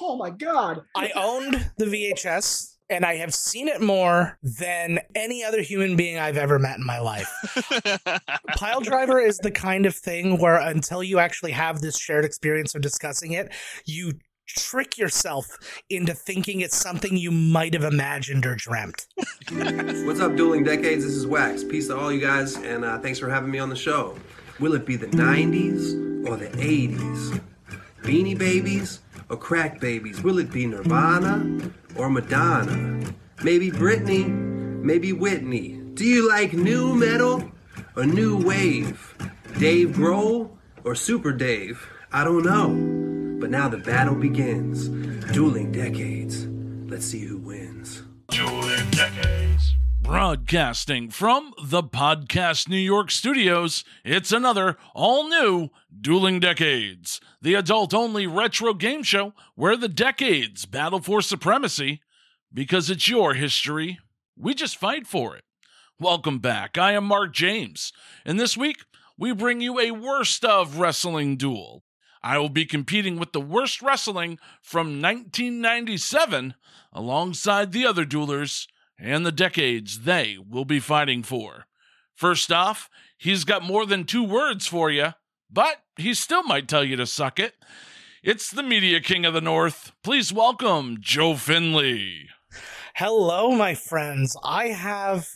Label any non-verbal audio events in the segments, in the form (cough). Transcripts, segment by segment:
Oh my god. I owned the VHS and I have seen it more than any other human being I've ever met in my life. (laughs) Pile driver is the kind of thing where until you actually have this shared experience of discussing it, you trick yourself into thinking it's something you might have imagined or dreamt. What's up, Dueling Decades? This is Wax. Peace to all you guys, and uh, thanks for having me on the show. Will it be the 90s or the 80s? Beanie Babies or Crack Babies? Will it be Nirvana or Madonna? Maybe Britney, maybe Whitney. Do you like new metal or new wave? Dave Grohl or Super Dave? I don't know. But now the battle begins. Dueling decades. Let's see who wins. Dueling Decades. Broadcasting from the Podcast New York studios, it's another all new Dueling Decades, the adult only retro game show where the decades battle for supremacy because it's your history. We just fight for it. Welcome back. I am Marc James, and this week we bring you a worst of wrestling duel. I will be competing with the worst wrestling from 1997 alongside the other duelers and the decades they will be fighting for. First off, he's got more than two words for you, but he still might tell you to suck it. It's the Media King of the North. Please welcome Joe Findlay. Hello, my friends. I have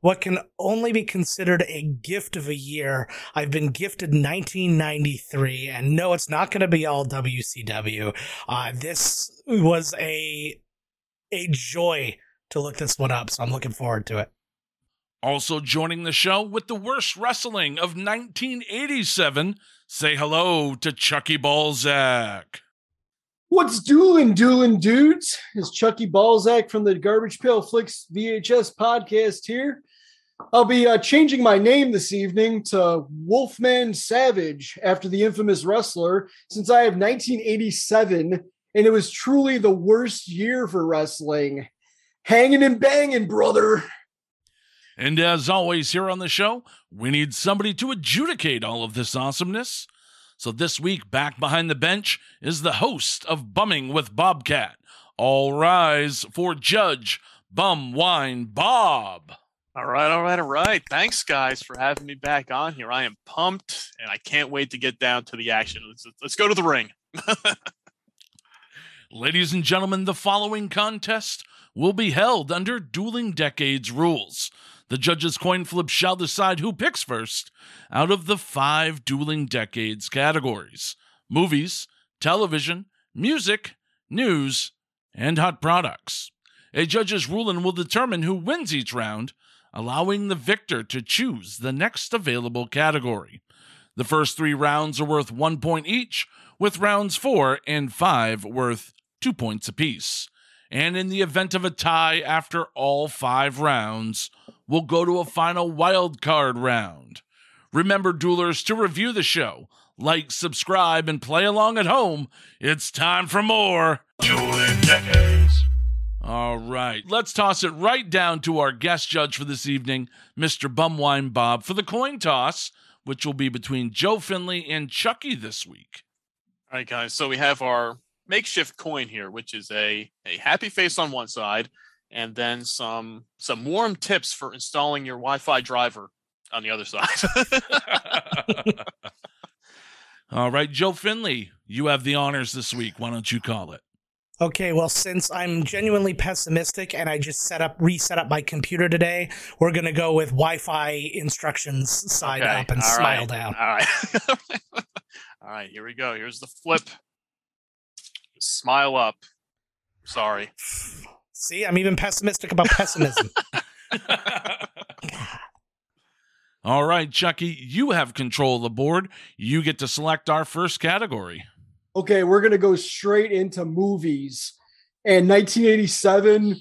what can only be considered a gift of a year. I've been gifted 1993, and no, it's not going to be all WCW. Uh, this was a a joy to look this one up, so I'm looking forward to it. Also joining the show with the worst wrestling of 1987, say hello to Chucky Ballzack. What's dueling, dueling dudes? Is Chucky Ballzack from the Garbage Pail Flicks VHS podcast here. I'll be uh, changing my name this evening to Wolfman Savage after the infamous wrestler, since I have 1987 and it was truly the worst year for wrestling. Hanging and banging, brother. And as always, here on the show, we need somebody to adjudicate all of this awesomeness. So this week, back behind the bench is the host of Bumming with Bobcat. All rise for Judge Bum Wine Bob. All right, all right, all right. Thanks, guys, for having me back on here. I am pumped, and I can't wait to get down to the action. Let's, let's go to the ring. (laughs) Ladies and gentlemen, the following contest will be held under Dueling Decades rules. The judges' coin flip shall decide who picks first out of the five Dueling Decades categories movies, television, music, news, and hot products. A judge's ruling will determine who wins each round, allowing the victor to choose the next available category. The first three rounds are worth one point each, with rounds four and five worth two points apiece. And in the event of a tie after all five rounds, we'll go to a final wild card round. Remember, duelers, to review the show, like, subscribe, and play along at home. It's time for more Dueling Decades. All right, let's toss it right down to our guest judge for this evening, Mr. Bumwine Bob, for the coin toss, which will be between Joe Findlay and Chucky this week. All right, guys. So we have our makeshift coin here, which is a a happy face on one side, and then some some warm tips for installing your Wi-Fi driver on the other side. (laughs) All right, Joe Findlay, you have the honors this week. Why don't you call it? Okay, well, since I'm genuinely pessimistic and I just set up reset up my computer today, we're gonna go with Wi-Fi instructions side Okay, up and all smile right, down. All right. (laughs) all right, here we go. Here's the flip. Smile up. Sorry. See, I'm even pessimistic about pessimism. (laughs) (laughs) All right, Chucky, you have control of the board. You get to select our first category. Okay, we're gonna go straight into movies. And 1987,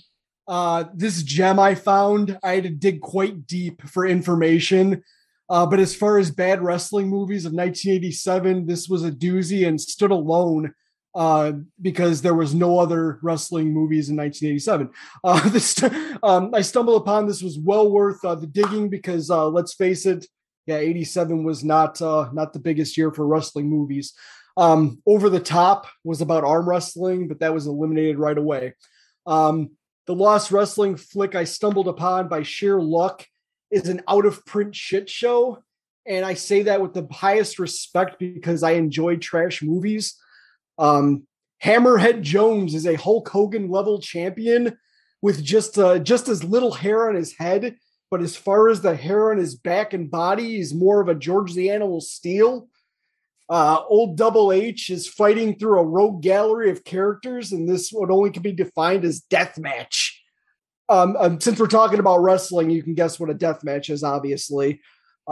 uh, this gem I found, I had to dig quite deep for information. Uh, but as far as bad wrestling movies of 1987, this was a doozy and stood alone uh, because there was no other wrestling movies in 1987. (laughs) Uh, this, um, I stumbled upon this was well worth uh, the digging because uh, let's face it, yeah, 87 was not uh, not the biggest year for wrestling movies. Um, Over the Top was about arm wrestling, but that was eliminated right away. Um, the Lost Wrestling flick I stumbled upon by sheer luck is an out of print shit show. And I say that with the highest respect because I enjoy trash movies. Um, Hammerhead Jones is a Hulk Hogan level champion with just uh, just as little hair on his head, but as far as the hair on his back and body, he's more of a George the Animal Steele. Uh, old Double H is fighting through a rogue gallery of characters, and this would only can be defined as death match. Um, um, since we're talking about wrestling, you can guess what a death match is, obviously.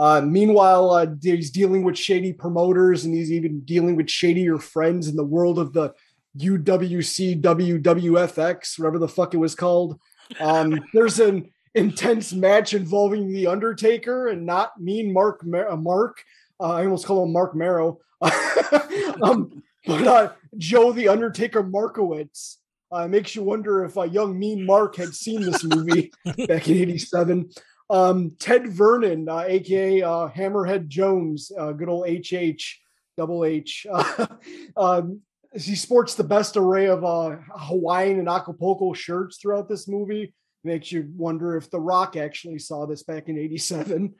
Uh, meanwhile, uh, he's dealing with shady promoters, and he's even dealing with shadier friends in the world of the UWC WWFX, whatever the fuck it was called. Um, (laughs) there's an intense match involving the Undertaker and not mean Mark. Mar- uh, Mark, uh, I almost call him Mark Marrow. (laughs) um, but uh, Joe the Undertaker Markowitz uh, makes you wonder if a young mean Mark had seen this movie (laughs) back in '87. Um, Ted Vernon, uh, aka uh, Hammerhead Jones, uh, good old HH, double H. (laughs) um, he sports the best array of uh, Hawaiian and Acapulco shirts throughout this movie. Makes you wonder if The Rock actually saw this back in '87.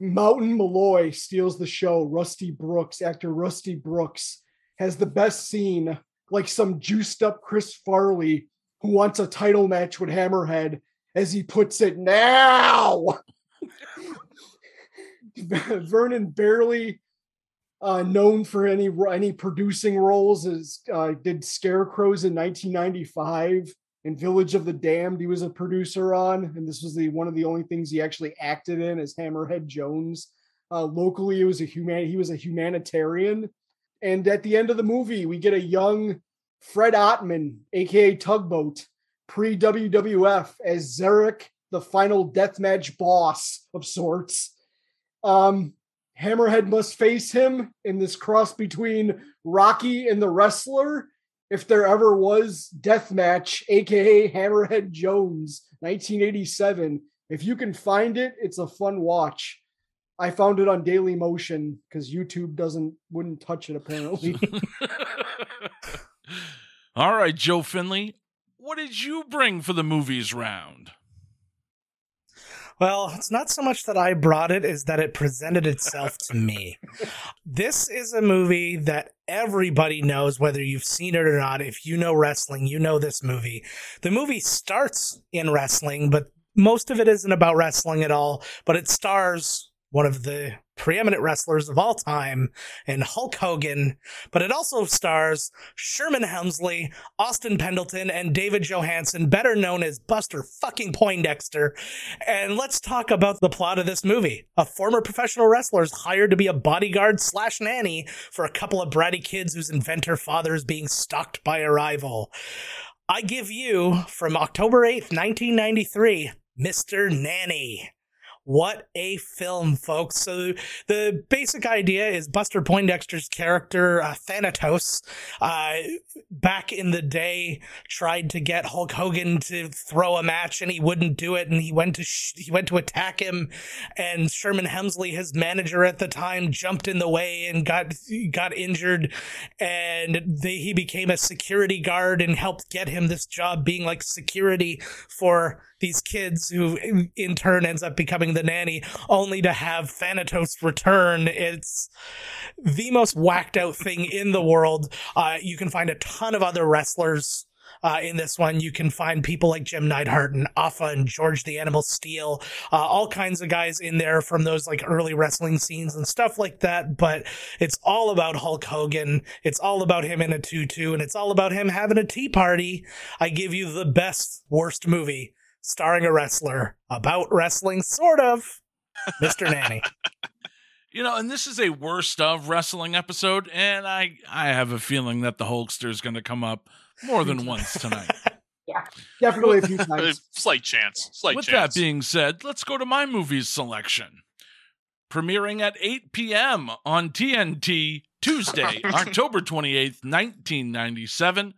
Mountain Malloy steals the show. Rusty Brooks, actor Rusty Brooks, has the best scene like some juiced up Chris Farley who wants a title match with Hammerhead, as he puts it now. (laughs) Vernon barely uh, known for any any producing roles as uh, did Scarecrows in 1995 and Village of the Damned. He was a producer on, and this was the one of the only things he actually acted in as Hammerhead Jones. Uh, locally, it was a human. He was a humanitarian and at the end of the movie, we get a young Fred Ottman, aka Tugboat, pre WWF, as Zarek, the final deathmatch boss of sorts. Um, Hammerhead must face him in this cross between Rocky and the wrestler. If there ever was deathmatch, aka Hammerhead Jones, 1987. If you can find it, it's a fun watch. I found it on Daily Motion because YouTube doesn't wouldn't touch it apparently. (laughs) All right, Joe Findlay, what did you bring for the movies round? Well, it's not so much that I brought it, is that it presented itself to (laughs) me. This is a movie that everybody knows, whether you've seen it or not. If you know wrestling, you know this movie. The movie starts in wrestling, but most of it isn't about wrestling at all, but it stars one of the preeminent wrestlers of all time in Hulk Hogan, but it also stars Sherman Hemsley, Austin Pendleton, and David Johansen, better known as Buster fucking Poindexter. And let's talk about the plot of this movie. A former professional wrestler is hired to be a bodyguard slash nanny for a couple of bratty kids whose inventor father is being stalked by a rival. I give you, from October 8th, 1993, Mr. Nanny. What a film, folks. So, the basic idea is Buster Poindexter's character, uh, Thanatos, uh, back in the day, tried to get Hulk Hogan to throw a match and he wouldn't do it. And he went to, sh- he went to attack him. And Sherman Hemsley, his manager at the time, jumped in the way and got, got injured. And they, he became a security guard and helped get him this job being like security for these kids who in turn ends up becoming the nanny only to have Thanatos return. It's the most whacked out thing in the world. Uh, you can find a ton of other wrestlers uh, in this one. You can find people like Jim Neidhart and Afa and George the Animal Steele, uh, all kinds of guys in there from those like early wrestling scenes and stuff like that. But it's all about Hulk Hogan. It's all about him in a tutu and it's all about him having a tea party. I give you the best, worst movie starring a wrestler about wrestling, sort of. Mr. (laughs) Nanny. You know, and this is a worst of wrestling episode, and I I have a feeling that the Hulkster is going to come up more than (laughs) once tonight. yeah, definitely a few (laughs) times. Slight chance. Slight With chance. that being said, let's go to my movies selection. Premiering at 8 p.m. on TNT Tuesday, October 28th, 1997.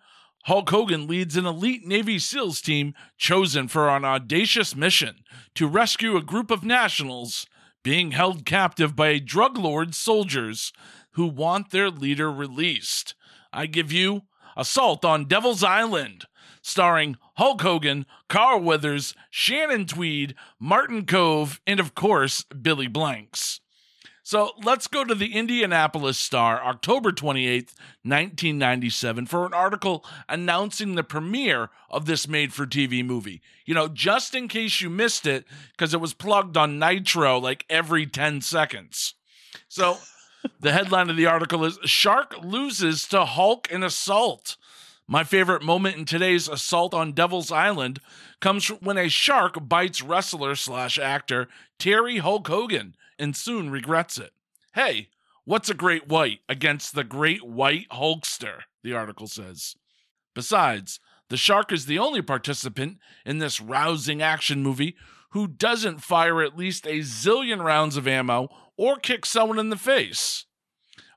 Hulk Hogan leads an elite Navy SEALs team chosen for an audacious mission to rescue a group of nationals being held captive by a drug lord soldiers who want their leader released. I give you Assault on Devil's Island, starring Hulk Hogan, Carl Weathers, Shannon Tweed, Martin Kove, and of course, Billy Blanks. So let's go to the Indianapolis Star, October 28th, 1997, for an article announcing the premiere of this made for TV movie. You know, just in case you missed it, because it was plugged on Nitro like every 10 seconds. So (laughs) the headline of the article is Shark loses to Hulk in assault. My favorite moment in today's assault on Devil's Island comes when a shark bites wrestler slash actor Terry Hulk Hogan and soon regrets it. Hey, what's a great white against the great white Hulkster? The article says. Besides, the shark is the only participant in this rousing action movie who doesn't fire at least a zillion rounds of ammo or kick someone in the face.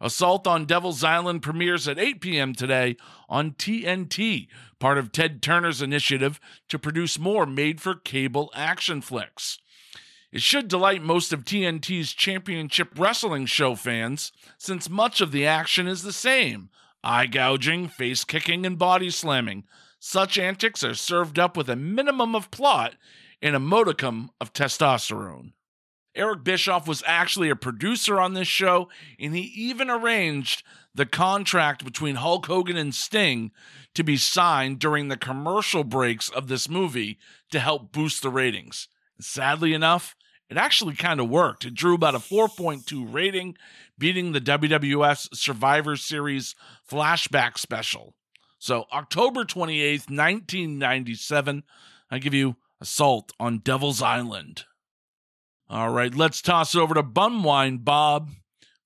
Assault on Devil's Island premieres at 8 p.m. today on TNT, part of Ted Turner's initiative to produce more made for cable action flicks. It should delight most of TNT's championship wrestling show fans, since much of the action is the same eye gouging, face kicking, and body slamming. Such antics are served up with a minimum of plot and a modicum of testosterone. Eric Bischoff was actually a producer on this show, and he even arranged the contract between Hulk Hogan and Sting to be signed during the commercial breaks of this movie to help boost the ratings. Sadly enough, it actually kind of worked. It drew about a 4.2 rating, beating the WWF Survivor Series flashback special. So, October 28th, 1997, I give you Assault on Devil's Island. All right, let's toss it over to Bumwine Bob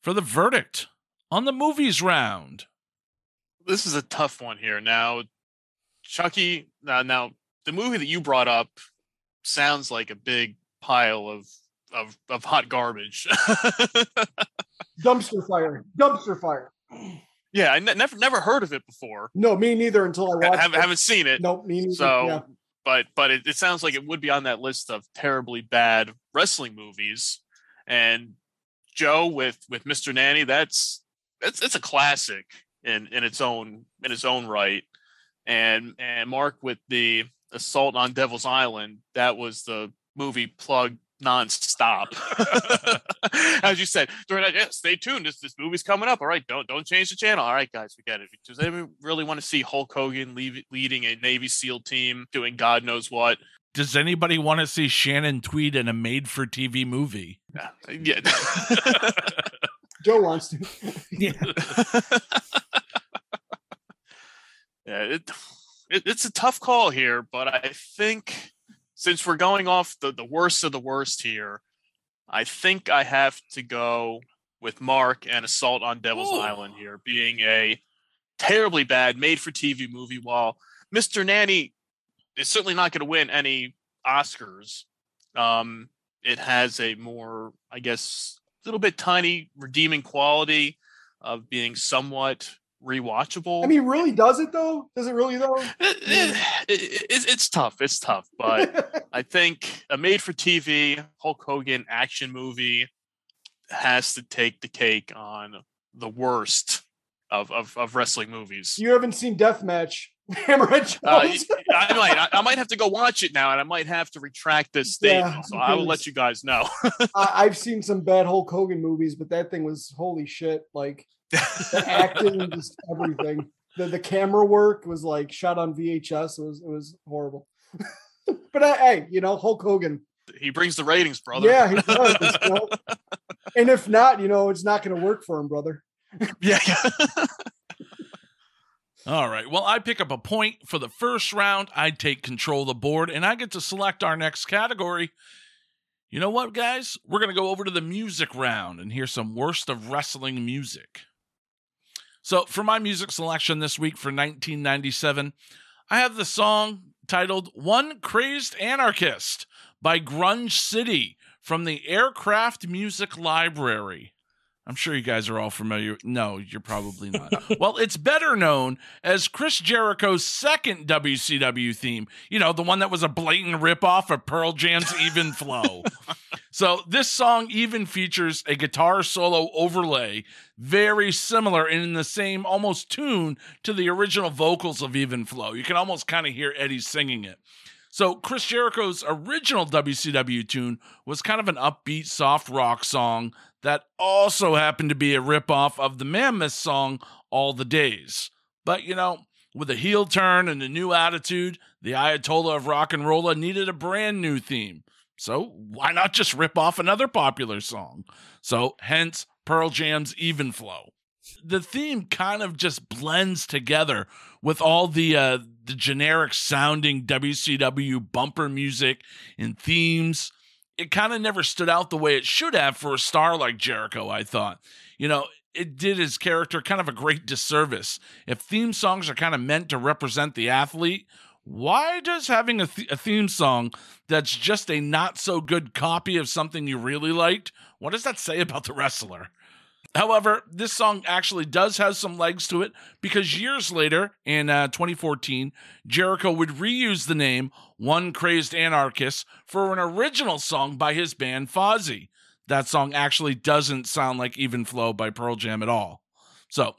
for the verdict on the movies round. This is a tough one here. Now, Chucky, uh, now the movie that you brought up sounds like a big pile of of, of hot garbage. (laughs) Dumpster fire. Dumpster fire. yeah, I n- never never heard of it before. No, me neither until I watched haven't, it. haven't seen it. Nope, me neither. So, yeah. but but it, it sounds like it would be on that list of terribly bad wrestling movies. And Joe with with Mr. Nanny, that's that's it's a classic in in its own in its own right. And and Marc with the Assault on Devil's Island, that was the movie plug nonstop. (laughs) As you said, during that, yeah, stay tuned. This this movie's coming up. All right, don't don't change the channel. All right, guys, we get it. Does anyone really want to see Hulk Hogan leave, leading a Navy SEAL team doing God knows what? Does anybody want to see Shannon Tweed in a made for TV movie? Yeah, yeah. (laughs) Joe wants to. (laughs) Yeah. yeah it, it, it's a tough call here, but I think since we're going off the, the worst of the worst here, I think I have to go with Marc and Assault on Devil's Ooh. Island here being a terribly bad made for TV movie. While Mr. Nanny is certainly not going to win any Oscars, um, it has a more, I guess, a little bit tiny redeeming quality of being somewhat rewatchable. I mean, really does it though? Does it really though? (laughs) It- it- it- it's, it's tough. It's tough, but (laughs) I think a made-for-TV Hulk Hogan action movie has to take the cake on the worst of of, of wrestling movies. you haven't seen Deathmatch. (laughs) Hammerhead Uh, I might, I, I might have to go watch it now, and I might have to retract this statement. Yeah, so I will let you guys know. I, I've seen some bad Hulk Hogan movies, but that thing was holy shit. Like the acting, (laughs) just everything. The the camera work was like shot on VHS. It was it was horrible. (laughs) but I, hey, you know Hulk Hogan. he brings the ratings, brother. Yeah, he does. (laughs) you know? And if not, you know, it's not going to work for him, brother. yeah. yeah. All right. Well, I pick up a point for the first round. I take control of the board and I get to select our next category. You know what, guys? We're going to go over to the music round and hear some worst of wrestling music. So, for my music selection this week for 1997, I have the song titled One Crazed Anarchist by Grunge City from the Aircraft Music Library. I'm sure you guys are all familiar. No, you're probably not. (laughs) well, it's better known as Chris Jericho's second WCW theme. You know, the one that was a blatant ripoff of Pearl Jam's (laughs) Even Flow. So this song even features a guitar solo overlay, very similar and in the same almost tune to the original vocals of Even Flow. You can almost kind of hear Eddie singing it. So Chris Jericho's original WCW tune was kind of an upbeat soft rock song that also happened to be a ripoff of the Mammoth song All the Days. But you know, with a heel turn and a new attitude, the Ayatollah of rock and roll needed a brand new theme. So why not just rip off another popular song? So hence Pearl Jam's Even Flow. The theme kind of just blends together with all the uh, the generic sounding WCW bumper music and themes. It kind of never stood out the way it should have for a star like Jericho, I thought. You know, it did his character kind of a great disservice. If theme songs are kind of meant to represent the athlete, why does having a, th- a, theme song that's just a not so good copy of something you really liked what does that say about the wrestler however this song actually does have some legs to it because years later in uh, 2014 jericho would reuse the name one crazed anarchist for an original song by his band fozzy that song actually doesn't sound like even flow by pearl jam at all so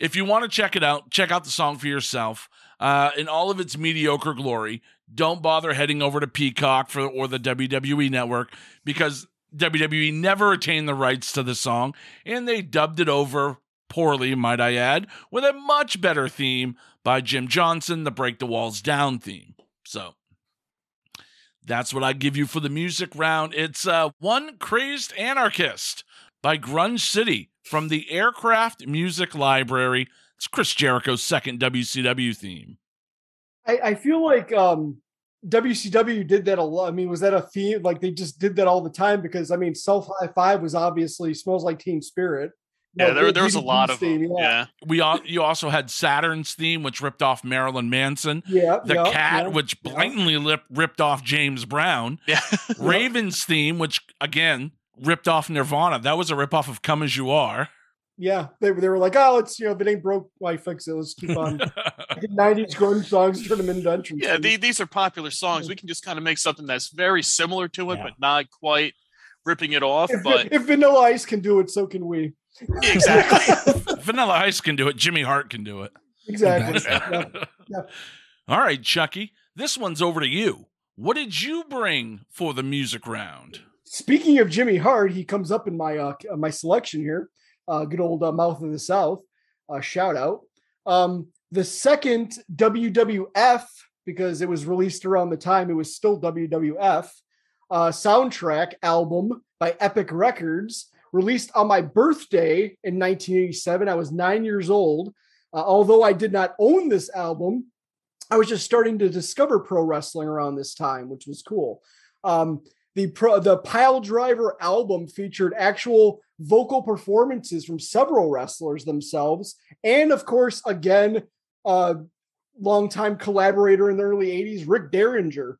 if you want to check it out check out the song for yourself uh, in all of its mediocre glory. Don't bother heading over to Peacock for or the WWE network because WWE never attained the rights to the song and they dubbed it over poorly, might I add, with a much better theme by Jim Johnston, the Break the Walls Down theme. So that's what I give you for the music round. It's uh, One Crazed Anarchist by Grunge City from the Aircraft Music Library. It's Chris Jericho's second WCW theme. I, I feel like um, WCW did that a lot. I mean, was that a theme? Like they just did that all the time because I mean, Self High Five was obviously smells like Teen Spirit. Yeah, there, there was a lot of theme, them. Yeah. yeah. We all, you also had Saturn's theme, which ripped off Marilyn Manson. Yeah. The yeah, Cat, yeah, which blatantly lip, ripped off James Brown. Yeah. (laughs) Raven's theme, which again ripped off Nirvana. That was a ripoff of Come As You Are yeah, they, they were like, oh, it's you know, if it ain't broke, why fix it? Let's keep (laughs) on. '90s grunge songs, turn them into entrance. Yeah, the, these are popular songs. We can just kind of make something that's very similar to it, yeah. but not quite ripping it off. If, but if Vanilla Ice can do it, so can we. Exactly. (laughs) Vanilla Ice can do it. Jimmy Hart can do it. Exactly. yeah. Yeah. (laughs) All right, Chucky. This one's over to you. What did you bring for the music round? Speaking of Jimmy Hart, he comes up in my uh, my selection here uh, good old uh, Mouth of the South. Uh, shout out. Um, the second WWF, because it was released around the time it was still WWF, uh, soundtrack album by Epic Records, released on my birthday in 1987. I was nine years old. Uh, although I did not own this album, I was just starting to discover pro wrestling around this time, which was cool. Um, the pro, the Pile Driver album featured actual vocal performances from several wrestlers themselves, and of course, again, uh, longtime collaborator in the early '80s, Rick Derringer,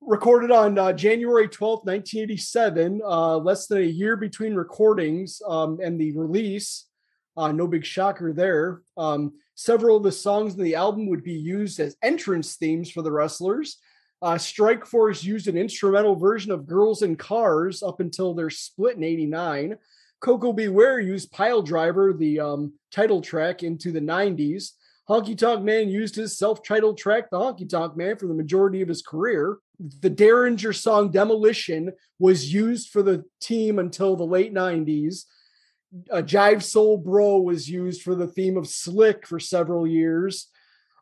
recorded on uh, January 12th, 1987, uh, less than a year between recordings um, and the release. Uh, no big shocker there. Um, several of the songs in the album would be used as entrance themes for the wrestlers. Uh, Strike Force used an instrumental version of Girls in Cars up until their split in 89. Koko B. Ware used Pile Driver, the um, title track, into the 90s. Honky Tonk Man used his self titled track, The Honky Tonk Man, for the majority of his career. The Derringer song Demolition was used for the team until the late 90s. Uh, Jive Soul Bro was used for the theme of Slick for several years.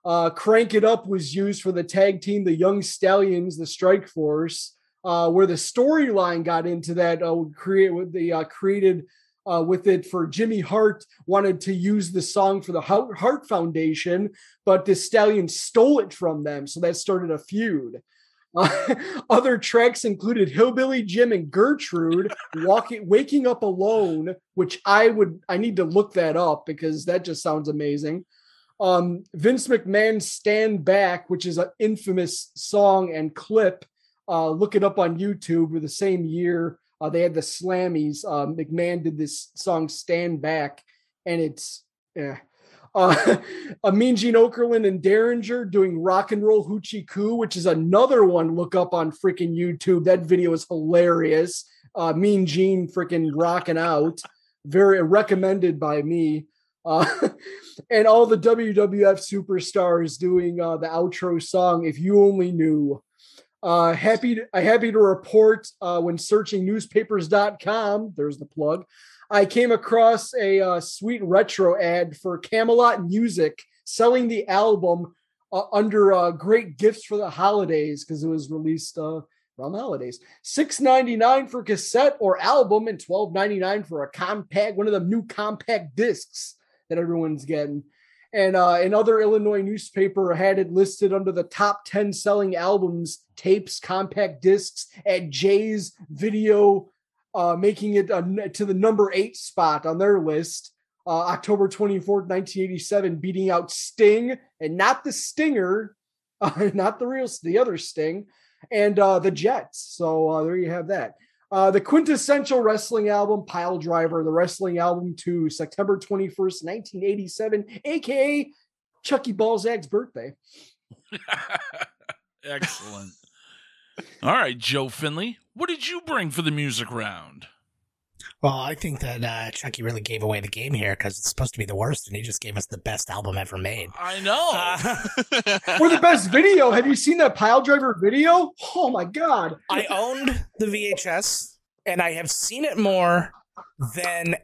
Uh, Crank It Up was used for the tag team, the Young Stallions, the Strike Force, uh, where the storyline got into that. Uh, create the uh, created uh, with it for Jimmy Hart wanted to use the song for the Hart Foundation, but the Stallion stole it from them, so that started a feud. Uh, (laughs) other tracks included Hillbilly Jim and Gertrude walking, waking up alone, which I would I need to look that up because that just sounds amazing um, Vince McMahon Stand Back, which is an infamous song and clip. Uh, look it up on YouTube. With the same year, uh, they had the Slammies. Uh, McMahon did this song Stand Back, and it's yeah. Uh, (laughs) a Mean Gene Okerlund and Derringer doing Rock and Roll Hoochie Coo, which is another one. Look up on freaking YouTube. That video is hilarious. uh, Mean Gene freaking rocking out. Very recommended by me. Uh, (laughs) and all the WWF superstars doing uh, the outro song, If You Only Knew. Uh, happy to, happy to report uh, when searching newspapers.com, there's the plug. I came across a uh, sweet retro ad for Camelot Music selling the album uh, under uh, great gifts for the holidays because it was released uh, around the holidays. Six ninety nine for cassette or album, and twelve ninety nine for a compact, one of the new compact discs that everyone's getting. And uh, another Illinois newspaper had it listed under the top 10 selling albums, tapes, compact discs at Jay's Video, uh, making it uh, to the number eight spot on their list. Uh, October 24th, 1987, beating out Sting and not the Stinger, (laughs) not the real, the other Sting, and uh, the Jets. So uh, there you have that. Uh, the quintessential wrestling album, Pile Driver, the wrestling album to September 21st, 1987, aka Chucky Ballzack's birthday. (laughs) Excellent. All right, Joe Findlay, what did you bring for the music round? Well, I think that uh, Chucky really gave away the game here because it's supposed to be the worst, and he just gave us the best album ever made. I know. Uh, (laughs) For the best video, have you seen that Pile Driver video? Oh my God. I owned the VHS, and I have seen it more than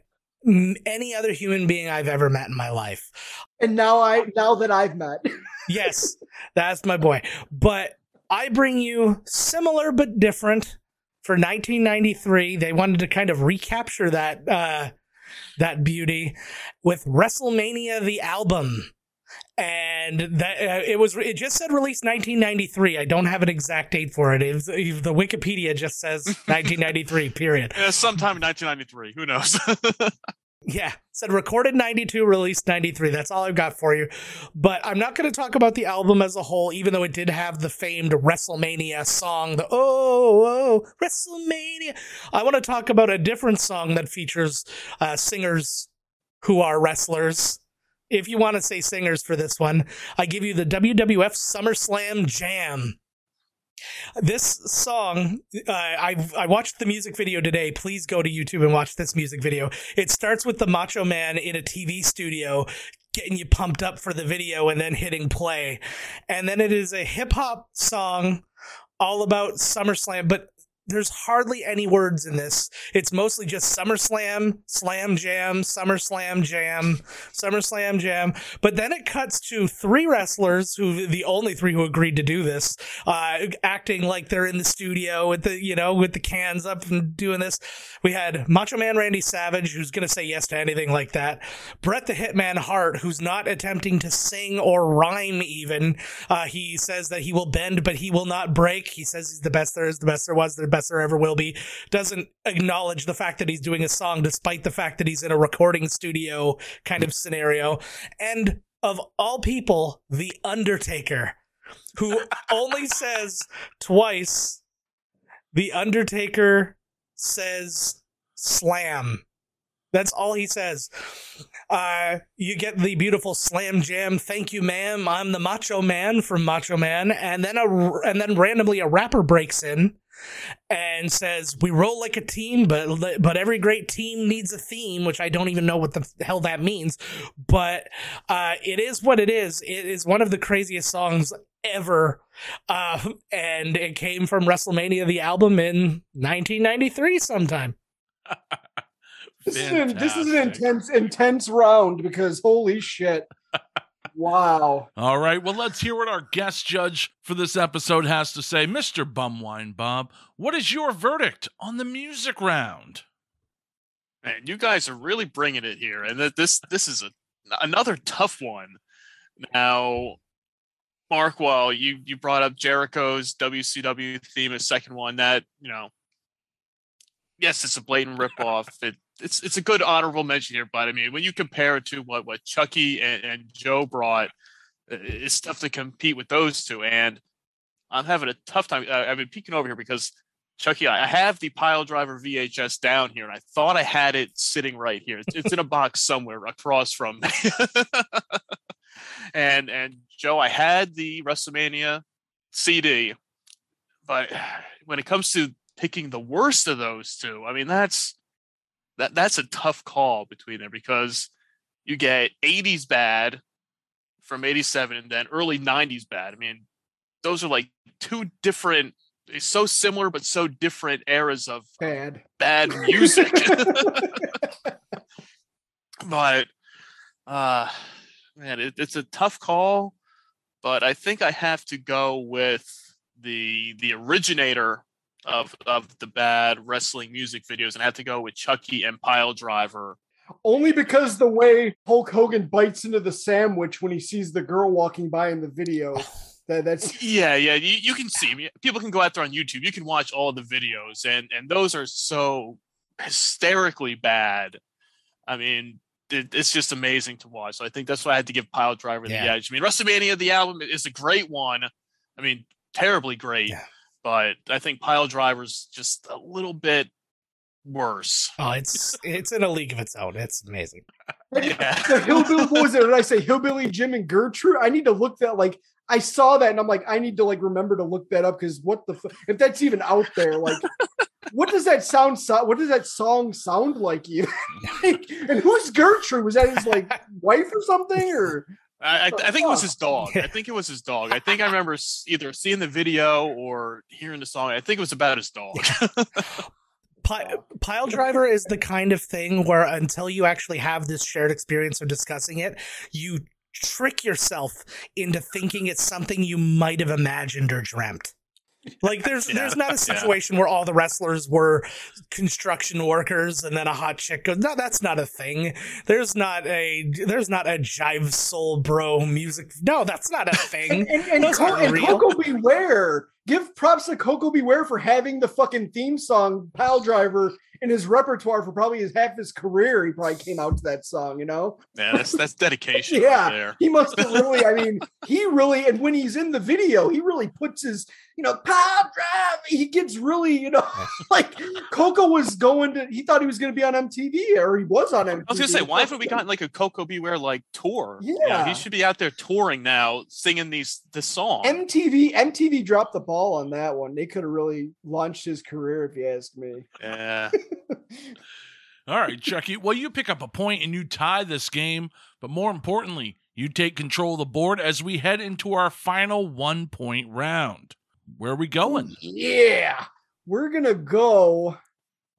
any other human being I've ever met in my life. And now I, now that I've met, (laughs) Yes, that's my boy. But I bring you similar but different for 1993. They wanted to kind of recapture that uh, that beauty with WrestleMania the album. And that uh, it was it just said released 1993. I don't have an exact date for it. it was, the Wikipedia just says (laughs) 1993. Period. Yeah, sometime in 1993. Who knows? (laughs) Yeah, said recorded 92, released 93. That's all I've got for you. But I'm not going to talk about the album as a whole, even though it did have the famed WrestleMania song, the Oh, oh, WrestleMania. I want to talk about a different song that features uh, singers who are wrestlers. If you want to say singers for this one, I give you the WWF SummerSlam Jam. This song, uh, I I watched the music video today. Please go to YouTube and watch this music video. It starts with the Macho Man in a TV studio getting you pumped up for the video and then hitting play. And then it is a hip hop song all about SummerSlam, but there's hardly any words in this. It's mostly just SummerSlam, Slam Jam, SummerSlam Jam, SummerSlam Jam. But then it cuts to three wrestlers who, the only three who agreed to do this, uh, acting like they're in the studio with the, you know, with the cans up and doing this. We had Macho Man Randy Savage, who's to say yes to anything like that. Bret the Hitman Hart, who's not attempting to sing or rhyme even. Uh, he says that he will bend, but he will not break. He says he's the best there is, the best there was, the best there ever will be. Doesn't acknowledge the fact that he's doing a song, despite the fact that he's in a recording studio kind of scenario. And of all people, The Undertaker, who only says twice, The Undertaker says slam. That's all he says. Uh, you get the beautiful slam jam. Thank you, ma'am. I'm the Macho Man from Macho Man, and then a and then randomly a rapper breaks in and says we roll like a team, but but every great team needs a theme, which I don't even know what the hell that means. But uh, it is what it is. It is one of the craziest songs ever, uh, and it came from WrestleMania, the album in 1993, sometime. (laughs) this is, an, this is an intense, intense round because holy shit. Wow. All right, well, let's hear what our guest judge for this episode has to say. Mr. Bumwine Bob, what is your verdict on the music round? Man, you guys are really bringing it here, and this this is a another tough one. Now, Marc, while you you brought up Jericho's WCW theme as second one, that you know, yes, it's a blatant ripoff. It it's it's a good honorable mention here, but I mean, when you compare it to what what Chucky and, and Joe brought, it's tough to compete with those two. And I'm having a tough time. I, I've been peeking over here because Chucky, I I have the pile driver VHS down here, and I thought I had it sitting right here. It's, it's in a box somewhere across from me. (laughs) and and Joe, I had the WrestleMania CD, but when it comes to picking the worst of those two. I mean, that's that that's a tough call between there because you get 80s bad from 87 and then early 90s bad. I mean, those are like two different so similar but so different eras of bad bad (laughs) music. (laughs) but uh man, it, it's a tough call, but I think I have to go with the the originator of of the bad wrestling music videos, and I have to go with Chucky and Pile Driver. Only because the way Hulk Hogan bites into the sandwich when he sees the girl walking by in the video. That, that's (laughs) yeah, yeah. You, you can see people can go out there on YouTube. You can watch all the videos, and and those are so hysterically bad. I mean, it, it's just amazing to watch. So I think that's why I had to give Pile Driver yeah. the edge. I mean, WrestleMania the album is a great one. I mean, terribly great, yeah. But I think Pile Driver's just a little bit worse. Oh, it's it's in a league of its own. It's amazing. (laughs) yeah. the hillbilly what was it? Did I say hillbilly Jim and Gertrude? I need to look that like I saw that and I'm like, I need to like remember to look that up because what the if that's even out there, like what does that sound so what does that song sound like you? (laughs) like, and who's Gertrude? Was that his like wife or something? Or I, I, think it was his dog. I think it was his dog. I think I remember either seeing the video or hearing the song. I think it was about his dog. (laughs) (laughs) Pile driver is the kind of thing where until you actually have this shared experience of discussing it, you trick yourself into thinking it's something you might have imagined or dreamt. Like there's (laughs) yeah, there's not a situation yeah. where all the wrestlers were construction workers and then a hot chick goes, no, that's not a thing. There's not a there's not a jive soul bro music. No, that's not a (laughs) thing. and, and, and, Co- and Koko B. Ware give props to Koko B. Ware for having the fucking theme song Pile Driver in his repertoire for probably his half his career. He probably came out to that song, you know? Yeah, that's that's (laughs) dedication. yeah, right he must have really. I mean, (laughs) he really, and when he's in the video, he really puts his, you know, Pile Driver. He gets really, you know, (laughs) like Koko was going to. He thought he was going to be on MTV, or he was on MTV. I was going to say, why haven't we gotten like a Koko B. Ware like tour? Yeah, you know, he should be out there touring now, singing these the song. MTV MTV dropped the ball on that one. They could have really launched his career, if you ask me. Yeah. (laughs) All right, Chucky. Well, you pick up a point and you tie this game, but more importantly, you take control of the board as we head into our final one point round. Where are we going? Yeah. We're going to go.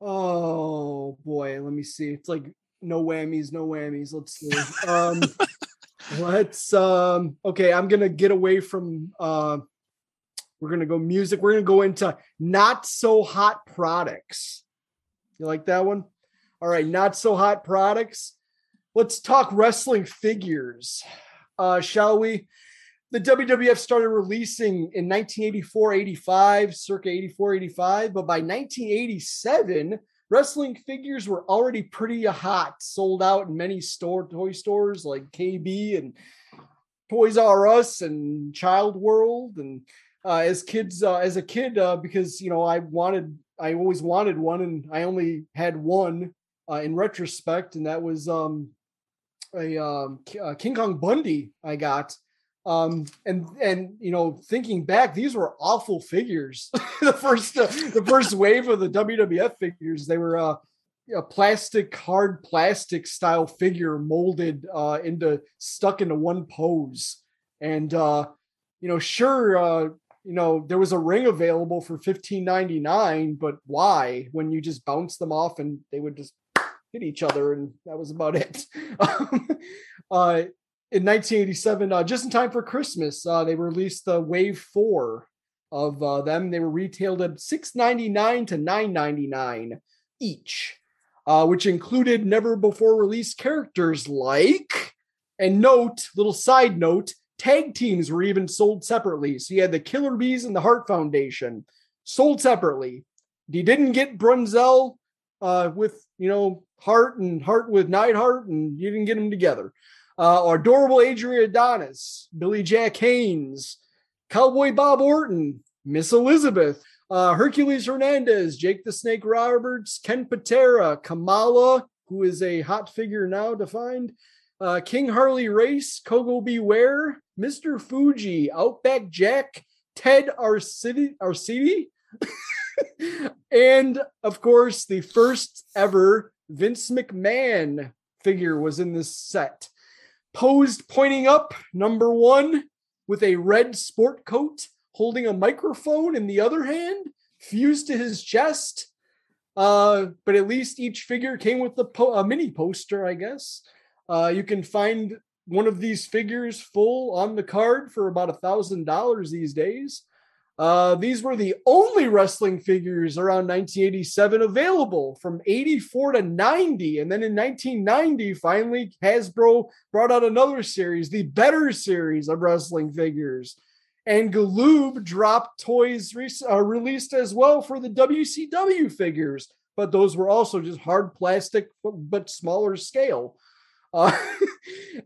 Oh, boy. Let me see. It's like no whammies, no whammies. Let's see. Um, (laughs) let's, um, okay. I'm going to get away from, uh, we're going to go music. We're going to go into not so hot products. You like that one? All right, not so hot products. Let's talk wrestling figures, uh, shall we? The WWF started releasing in 1984 85, circa 84 85, but by 1987, wrestling figures were already pretty hot, sold out in many store toy stores like KB and Toys R Us and Child World. And uh, as kids, uh, as a kid, uh, because you know I wanted I always wanted one, and I only had one uh, in retrospect, and that was um, a, um, a King Kong Bundy I got. Um, and and you know, thinking back, these were awful figures. (laughs) the first uh, the first wave of the WWF figures, they were uh, a plastic, hard plastic style figure molded uh, into stuck into one pose. And uh, you know, sure, uh, you know, there was a ring available for 15.99, but why? When you just bounce them off and they would just hit each other, and that was about it. (laughs) uh, in 1987, uh, just in time for Christmas, uh, they released the Wave Four of uh, them. They were retailed at 6.99 to 9.99 each, uh, which included never before released characters like. And note, little side note, Tag teams were even sold separately. So you had the Killer Bees and the Hart Foundation sold separately. You didn't get Brunzell uh, with, you know, Hart and Hart with Neidhart, and you didn't get them together. Uh, or adorable Adrian Adonis, Billy Jack Haynes, Cowboy Bob Orton, Miss Elizabeth, uh, Hercules Hernandez, Jake the Snake Roberts, Ken Patera, Kamala, who is a hot figure now defined, uh, King Harley Race, Koko B. Mr. Fuji, Outback Jack, Ted Arcidi, Arcidi (laughs) and of course, the first ever Vince McMahon figure was in this set. Posed pointing up, number one, with a red sport coat, holding a microphone in the other hand, fused to his chest. Uh, but at least each figure came with a, po- a mini poster, I guess. Uh, you can find one of these figures full on the card for about a thousand dollars these days. Uh, these were the only wrestling figures around 1987 available from 84 to 90. And then in 1990, finally, Hasbro brought out another series, the better series of wrestling figures. And Galoob dropped toys re- uh, released as well for the WCW figures, but those were also just hard plastic, but smaller scale. Uh, (laughs)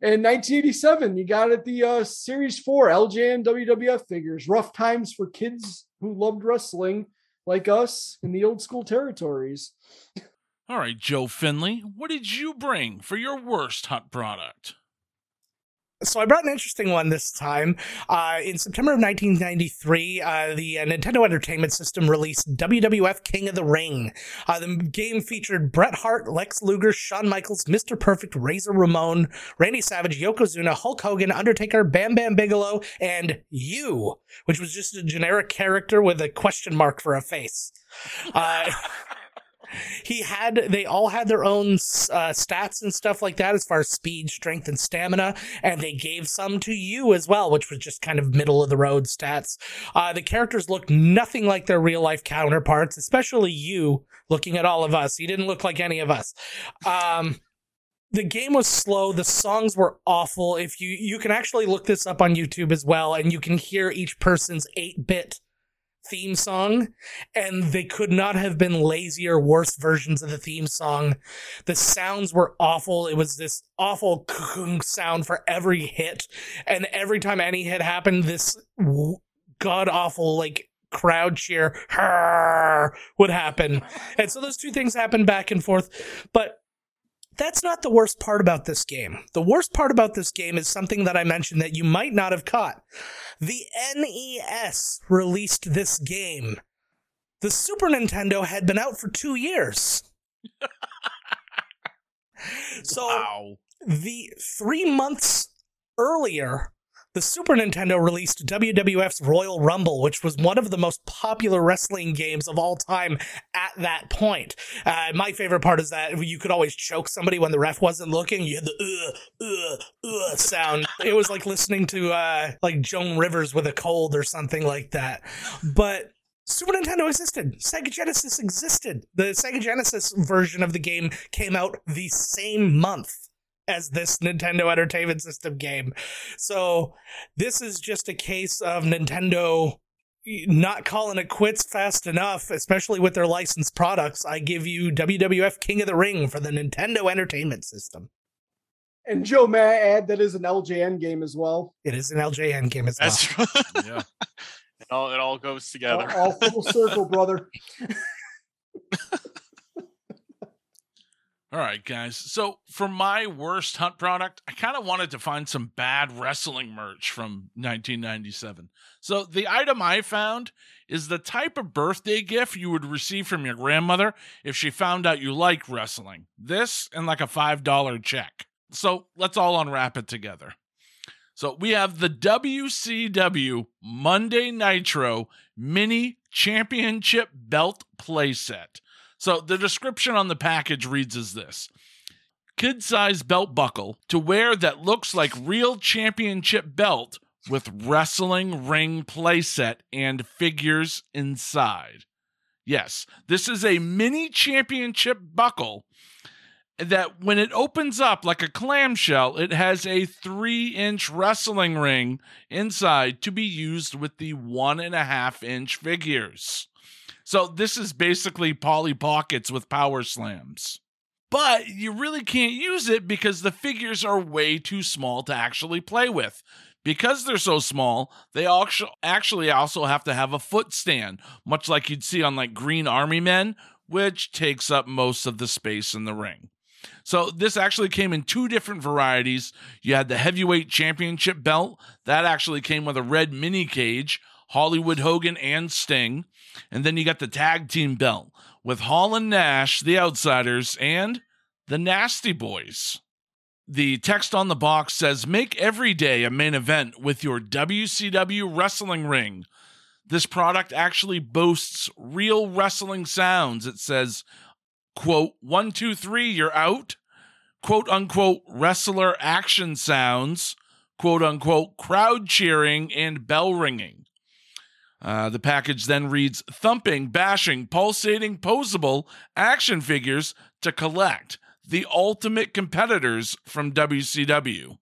in 1987, you got at the uh, Series 4 LJN WWF figures. Rough times for kids who loved wrestling like us in the old school territories. All right, Joe Findlay, what did you bring for your worst hot product? So I brought an interesting one this time. Uh, in September of 1993, uh, the uh, Nintendo Entertainment System released WWF King of the Ring. Uh, the game featured Bret Hart, Lex Luger, Shawn Michaels, Mr. Perfect, Razor Ramon, Randy Savage, Yokozuna, Hulk Hogan, Undertaker, Bam Bam Bigelow, and you, which was just a generic character with a question mark for a face. (laughs) He had they all had their own uh, stats and stuff like that as far as speed strength and stamina and they gave some to you as well which was just kind of middle of the road stats. Uh, the characters looked nothing like their real life counterparts especially you looking at all of us. He didn't look like any of us. Um, the game was slow. The songs were awful. If you you can actually look this up on youtube as well and you can hear each person's 8-bit theme song, and they could not have been lazier, worse versions of the theme song. The sounds were awful. It was this awful sound for every hit, and every time any hit happened, this god awful like crowd cheer would happen. And so those two things happened back and forth. But that's not the worst part about this game. The worst part about this game is something that I mentioned that you might not have caught. The NES released this game. The Super Nintendo had been out for two years. (laughs) so wow. the three months earlier, the Super Nintendo released WWF's Royal Rumble, which was one of the most popular wrestling games of all time at that point. Uh, my favorite part is that you could always choke somebody when the ref wasn't looking. You had the uh, uh, uh sound. It was like listening to uh, like Joan Rivers with a cold or something like that. But Super Nintendo existed. Sega Genesis existed. The Sega Genesis version of the game came out the same month as this Nintendo Entertainment System game. So this is just a case of Nintendo not calling it quits fast enough, especially with their licensed products. I give you WWF King of the Ring for the Nintendo Entertainment System. And Joe, may I add that is an LJN game as well? It is an LJN game as That's well. right. (laughs) yeah. It all, it all goes together. All, all full circle, brother. (laughs) All right, guys. So for my worst hunt product, I kind of wanted to find some bad wrestling merch from 1997. So the item I found is the type of birthday gift you would receive from your grandmother if she found out you like wrestling. This and like a $5 check. So let's all unwrap it together. So we have the WCW Monday Nitro Mini Championship Belt Playset. So the description on the package reads as this Kid size belt buckle to wear that looks like real championship belt with wrestling ring playset and figures inside. Yes, this is a mini championship buckle that when it opens up like a clamshell, it has a three inch wrestling ring inside to be used with the one and a half inch figures. So this is basically Polly Pockets with power slams. But you really can't use it because the figures are way too small to actually play with. Because they're so small, they actually also have to have a foot stand, much like you'd see on like Green Army Men, which takes up most of the space in the ring. So this actually came in two different varieties. You had the heavyweight championship belt that actually came with a red mini cage Hollywood Hogan and Sting. And then you got the tag team belt with Hall and Nash, the Outsiders, and the Nasty Boys. The text on the box says Make every day a main event with your WCW wrestling ring. This product actually boasts real wrestling sounds. It says, quote, one, two, three, you're out, quote unquote, wrestler action sounds, quote unquote, crowd cheering, and bell ringing. Uh, the package then reads thumping, bashing, pulsating, posable action figures to collect the ultimate competitors from WCW.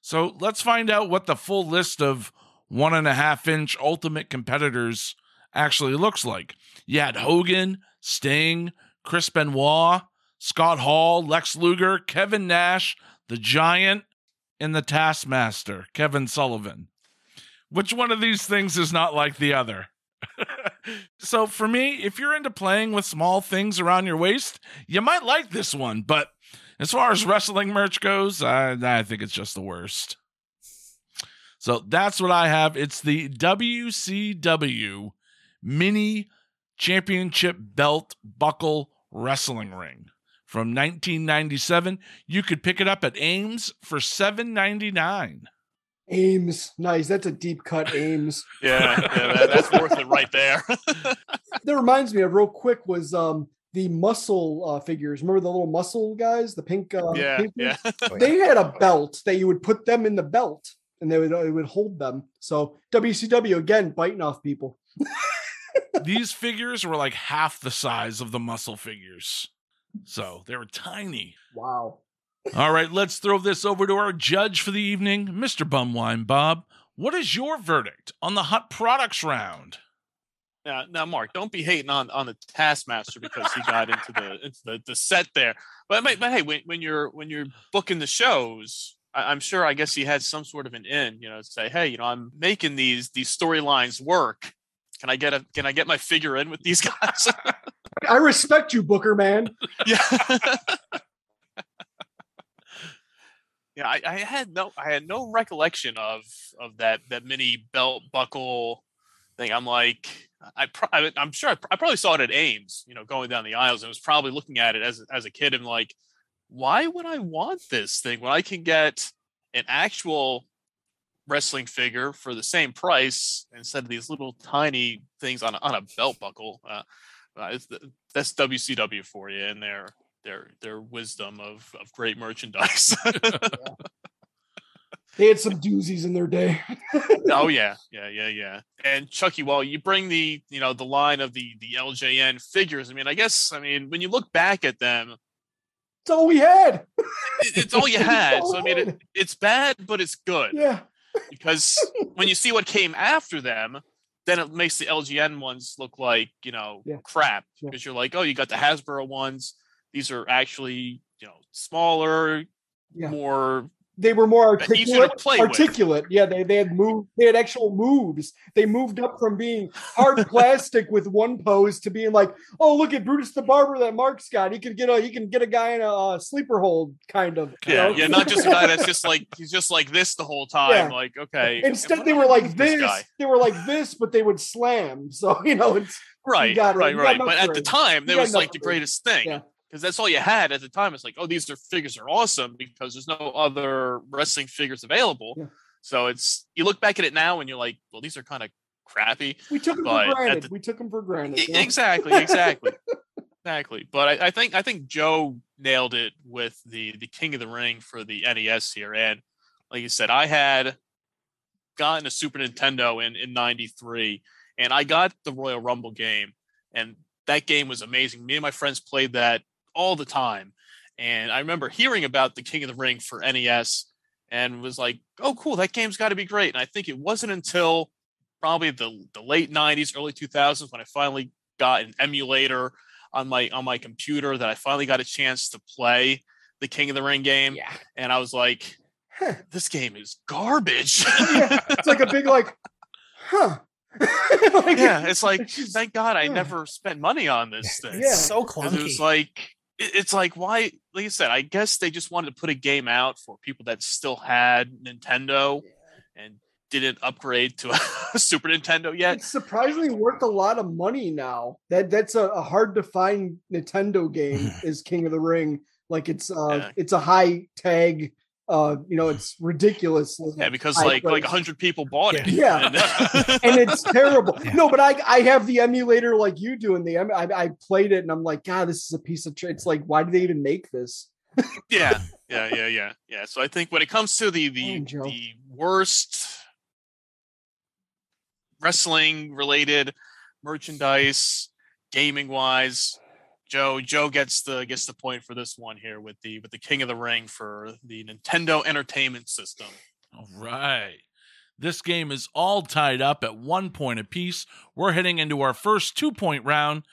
So let's find out what the full list of one and a half inch ultimate competitors actually looks like. You had Hogan, Sting, Chris Benoit, Scott Hall, Lex Luger, Kevin Nash, the Giant, and the Taskmaster, Kevin Sullivan. Which one of these things is not like the other? (laughs) so for me, if you're into playing with small things around your waist, you might like this one. But as far as wrestling merch goes, I, I think it's just the worst. So that's what I have. It's the WCW Mini Championship Belt Buckle Wrestling Ring from 1997. You could pick it up at Ames for 7.99. Ames, nice. That's a deep cut, Ames. (laughs) yeah, yeah that, that's worth it right there. (laughs) that reminds me of real quick was um the muscle uh, figures. Remember the little muscle guys, the pink? Uh, yeah, pink yeah. they had a belt that you would put them in the belt, and they would it would hold them. So WCW again biting off people. (laughs) These figures were like half the size of the muscle figures, so they were tiny. Wow. All right, let's throw this over to our judge for the evening, Mr. Bum Wine Bob. What is your verdict on the hot products round? Now, now, Marc, don't be hating on on the Taskmaster because he got into the into the, the set there. But but, but hey, when, when you're when you're booking the shows, I, am sure I guess he had some sort of an in, you know, say, hey, you know, I'm making these these storylines work. Can I get a can I get my figure in with these guys? (laughs) I respect you, Booker man. (laughs) Yeah. (laughs) yeah, I, I, had no I had no recollection of of that that mini belt buckle thing. I'm like, I, pro- I am sure I, I, probably saw it at Ames, you know, going down the aisles, and was probably looking at it as as a kid and like, why would I want this thing when I can get an actual wrestling figure for the same price instead of these little tiny things on a, on a belt buckle? Uh, uh, that's WCW for you, in their their their wisdom of of great merchandise. (laughs) They had some doozies in their day. oh yeah, (laughs) yeah, yeah, yeah. And Chucky, while you bring the you know the line of the the LJN figures, I mean, I guess I mean when you look back at them, it's all we had. it, it's all you (laughs) had. all so I mean, it, it's bad, but it's good. Yeah. because when you see what came after them, then it makes the LJN ones look like you know yeah. crap because yeah. you're like, oh, you got the Hasbro ones. These are actually you know smaller, yeah. more they were more articulate. Articulate, with. yeah. They they had moved. They had actual moves. They moved up from being hard (laughs) plastic with one pose to being like, oh, look at Brutus the Barber that Marc's got. He can get a he can get a guy in a uh, sleeper hold, kind of. Yeah, know? yeah. Not just a guy that's just like he's just like this the whole time. Yeah. Like okay. Instead, they were like this. this they were like this, but they would slam. (laughs) So you know, it's right, right, right. But at the time, that was like the greatest thing. Yeah because that's all you had at the time. It's like, oh, these are figures are awesome because there's no other wrestling figures available. Yeah. So it's you look back at it now and you're like, well, these are kind of crappy. We took them for granted. The, we took them for granted. Yeah? Exactly, exactly, (laughs) exactly. But I, I, think I think Joe nailed it with the the King of the Ring for the NES here. And like you said, I had gotten a Super Nintendo in in '93, and I got the Royal Rumble game, and that game was amazing. Me and my friends played that all the time. And I remember hearing about the King of the Ring for NES and was like, oh, cool, that game's got to be great. And I think it wasn't until probably the, the late 90s, early 2000s when I finally got an emulator on my on my computer that I finally got a chance to play the King of the Ring game. Yeah. And I was like, huh, this game is garbage. yeah, (laughs) it's like a big like, huh. (laughs) like, yeah, it's like thank God I never spent money on this thing. Yeah, so clunky. It was like it's like why like i said i guess they just wanted to put a game out for people that still had nintendo and didn't upgrade to (laughs) a Super Nintendo yet. It's surprisingly worth a lot of money now. That that's a, a hard to find Nintendo game (sighs) is King of the Ring. Like it's uh Yeah. it's a high tag. Uh, you know, it's ridiculous. Yeah, because high like like price. hundred people bought it. Yeah. And- (laughs) and it's terrible. Yeah. No, but I I have the emulator like you do in the em- I, I played it and I'm like, God, this is a piece of. Tr-. It's like, why do they even make this? (laughs) yeah, yeah, yeah, yeah, yeah. So I think when it comes to the the Fine, the worst wrestling related merchandise, gaming wise, Joe Joe gets the gets the point for this one here with the with the King of the Ring for the Nintendo Entertainment System. All right. This game is all tied up at one point apiece. We're heading into our first two point round.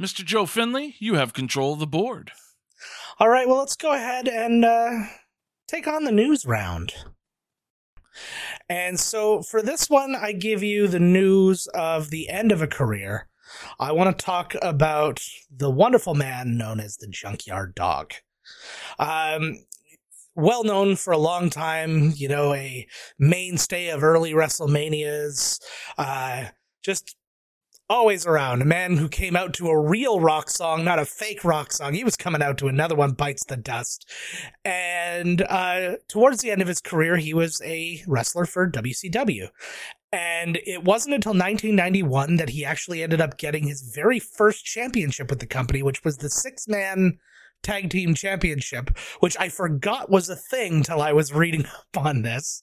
Mr. Joe Findlay, you have control of the board. All right, well, let's go ahead and uh, take on the news round. And so for this one, I give you the news of the end of a career. I want to talk about the wonderful man known as the Junkyard Dog. Um, well known for a long time, you know, a mainstay of early WrestleManias. Uh, just always around. A man who came out to a real rock song, not a fake rock song. He was coming out to another one, Bites the Dust. And uh, towards the end of his career, he was a wrestler for WCW. And it wasn't until 1991 that he actually ended up getting his very first championship with the company, which was the six man tag team championship, which I forgot was a thing till I was reading (laughs) up on this.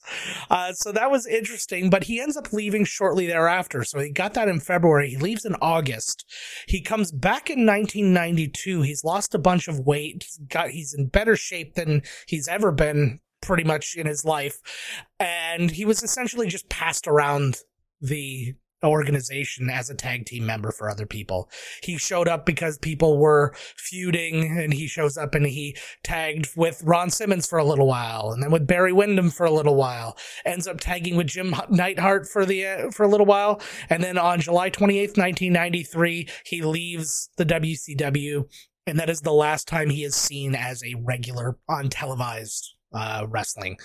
Uh, so that was interesting, but he ends up leaving shortly thereafter. So he got that in February. He leaves in August. He comes back in 1992. He's lost a bunch of weight. He's got he's in better shape than he's ever been pretty much in his life. And he was essentially just passed around the organization as a tag team member for other people. He showed up because people were feuding and he shows up and he tagged with Ron Simmons for a little while and then with Barry Windham for a little while. Ends up tagging with Jim Neidhart for the uh, for a little while and then on July 28th, 1993, he leaves the WCW and that is the last time he is seen as a regular on televised uh, wrestling.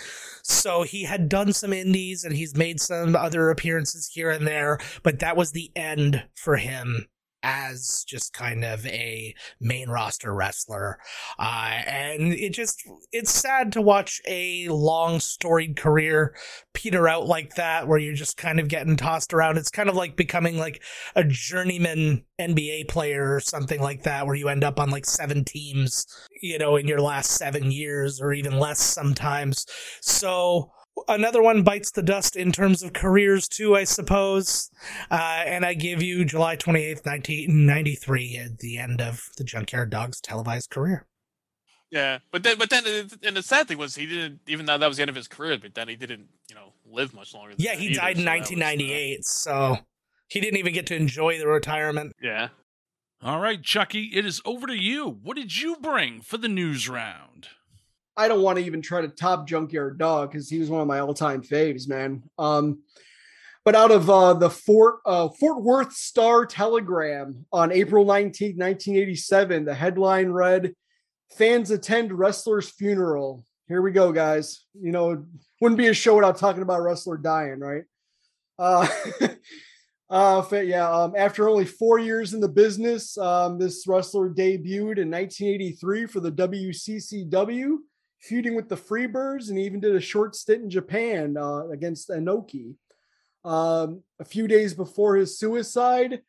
So he had done some indies and he's made some other appearances here and there, but that was the end for him as just kind of a main roster wrestler. Uh, and it just, it's sad to watch a long storied career peter out like that, where you're just kind of getting tossed around. It's kind of like becoming like a journeyman NBA player or something like that, where you end up on like seven teams, you know, in your last seven years or even less sometimes. So, another one bites the dust in terms of careers too, I suppose. Uh, and I give you July 28th, 1993 at the end of the Junkyard Dog's televised career. Yeah, but then but then uh, and the sad thing was he didn't even though that was the end of his career, but then he didn't you know live much longer. Than Yeah, he either, died in so that was, uh, 1998, so he didn't even get to enjoy the retirement. yeah. All right, Chucky, it is over to you. What did you bring for the news round? I don't want to even try to top Junkyard Dog because he was one of my all-time faves, man. Um, but out of uh, the Fort uh, Fort Worth Star Telegram on April 19, 1987, the headline read, "Fans attend wrestler's funeral." Here we go, guys. You know, wouldn't be a show without talking about wrestler dying, right? Uh, (laughs) uh, yeah. Um, after only four years in the business, um, this wrestler debuted in 1983 for the WCCW feuding with the Freebirds and even did a short stint in Japan uh, against Inoki. Um, a few days before his suicide,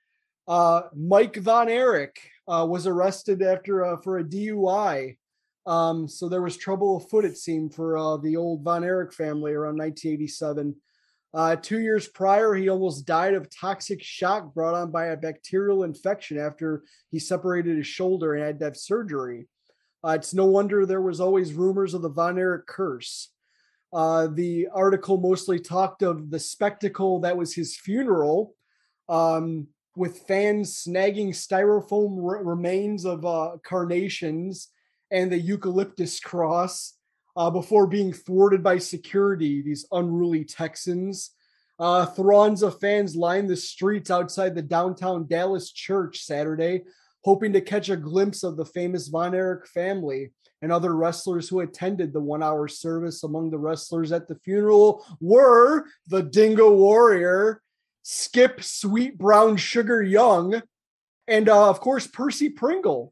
uh, Mike Von Erich uh, was arrested after uh, for a DUI. Um, so there was trouble afoot, it seemed, for uh, the old Von Erich family around 1987. Uh, two years prior, he almost died of toxic shock brought on by a bacterial infection after he separated his shoulder and had to have surgery. Uh, it's no wonder there was always rumors of the Von Erich curse. Uh, the article mostly talked of the spectacle that was his funeral, um, with fans snagging styrofoam re- remains of uh, carnations and the eucalyptus cross uh, before being thwarted by security. These unruly Texans. Uh, throngs of fans lined the streets outside the downtown Dallas church Saturday, hoping to catch a glimpse of the famous Von Erich family and other wrestlers who attended the one hour service. Among the wrestlers at the funeral were the Dingo Warrior, Skip Sweet Brown Sugar Young, and uh, of course, Percy Pringle.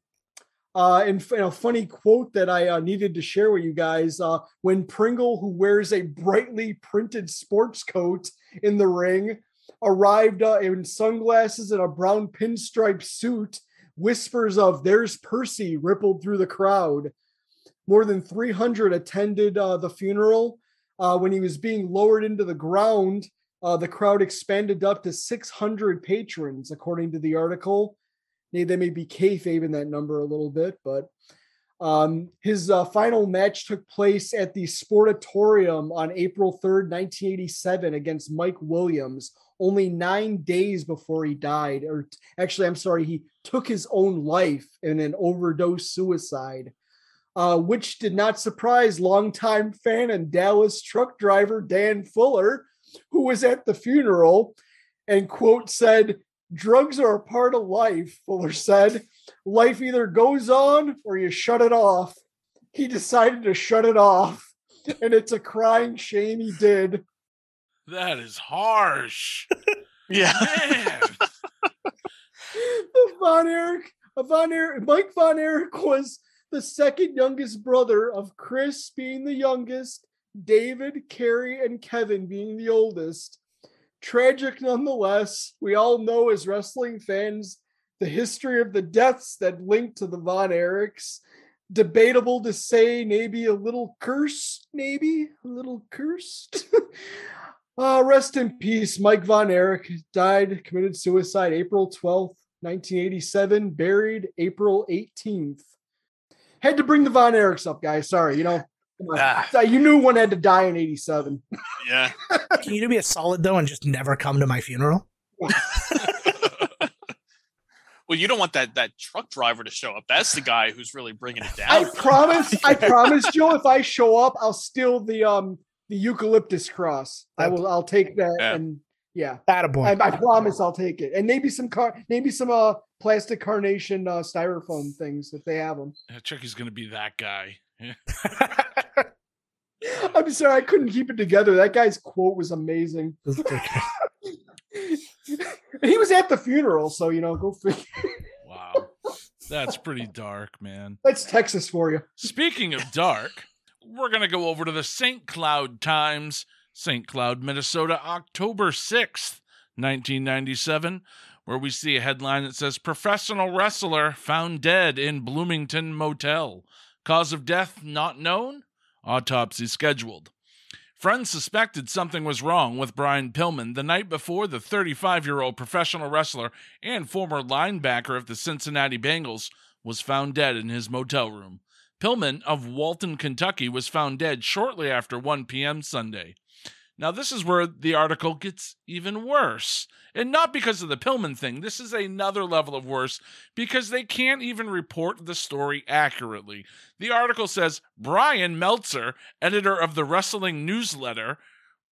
Uh, and, and, a funny quote that I uh, needed to share with you guys uh, when Pringle, who wears a brightly printed sports coat in the ring, arrived uh, in sunglasses and a brown pinstripe suit, whispers of "There's Percy" rippled through the crowd. More than 300 attended uh, the funeral. Uh, when he was being lowered into the ground, the crowd expanded up to 600 patrons, according to the article they may be kayfabing that number a little bit, but um, his uh, final match took place at the Sportatorium on April 3rd, 1987, against Mike Williams, only nine days before he died. Or actually, I'm sorry, he took his own life in an overdose suicide, uh, which did not surprise longtime fan and Dallas truck driver Dan Fuller, who was at the funeral and, quote, said, Drugs are a part of life, Fuller said. Life either goes on or you shut it off. He decided to shut it off, and it's a crying shame he did. That is harsh. (laughs) yeah. (laughs) Von Erich, uh, Von Erich, Mike Von Erich was the second youngest brother of Chris being the youngest, David, Kerry, and Kevin being the oldest tragic nonetheless. We all know as wrestling fans the history of the deaths that link to the Von Erichs. Debatable to say, maybe a little curse, maybe a little cursed. (laughs) uh, rest in peace. Mike Von Erich died, committed suicide April 12th, 1987, buried April 18th. Had to bring the Von Erichs up, guys. Sorry, you know. Ah. You knew one had to die in 87. Yeah. (laughs) Can you do me a solid though and just never come to my funeral? (laughs) well, you don't want that that truck driver to show up. That's the guy who's really bringing it down. I promise. I (laughs) promise, Joe. If I show up, I'll steal the um the eucalyptus cross. I will. I'll take that yeah. and yeah. Attaboy. I, I promise I'll take it, and maybe some car, maybe some uh plastic carnation uh styrofoam things if they have them. Yeah, Chucky's gonna be that guy. (laughs) I'm sorry, I couldn't keep it together. That guy's quote was amazing. (laughs) he was at the funeral, so you know, go figure. Wow. That's pretty dark, man. That's Texas for you. Speaking of dark, we're going to go over to the St. Cloud Times, St. Cloud, Minnesota, October 6th, 1997, where we see a headline that says Professional wrestler found dead in Bloomington motel. Cause of death not known? Autopsy scheduled. Friends suspected something was wrong with Brian Pillman the night before the 35 year old professional wrestler and former linebacker of the Cincinnati Bengals was found dead in his motel room. Pillman of Walton, Kentucky was found dead shortly after 1 p.m. Sunday. Now, this is where the article gets even worse. And not because of the Pillman thing. This is another level of worse because they can't even report the story accurately. The article says Brian Meltzer, editor of the Wrestling Newsletter,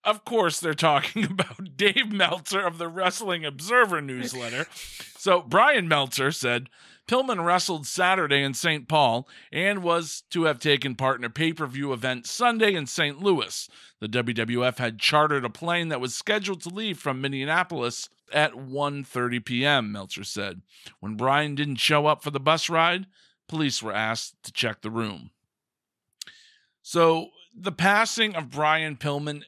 of course, they're talking (laughs) about Dave Meltzer of the Wrestling Observer newsletter. (laughs) So, Brian Meltzer said Pillman wrestled Saturday in St. Paul and was to have taken part in a pay per view event Sunday in St. Louis. The WWF had chartered a plane that was scheduled to leave from Minneapolis at 1:30 p.m., Meltzer said. When Brian didn't show up for the bus ride, police were asked to check the room. So, the passing of Brian Pillman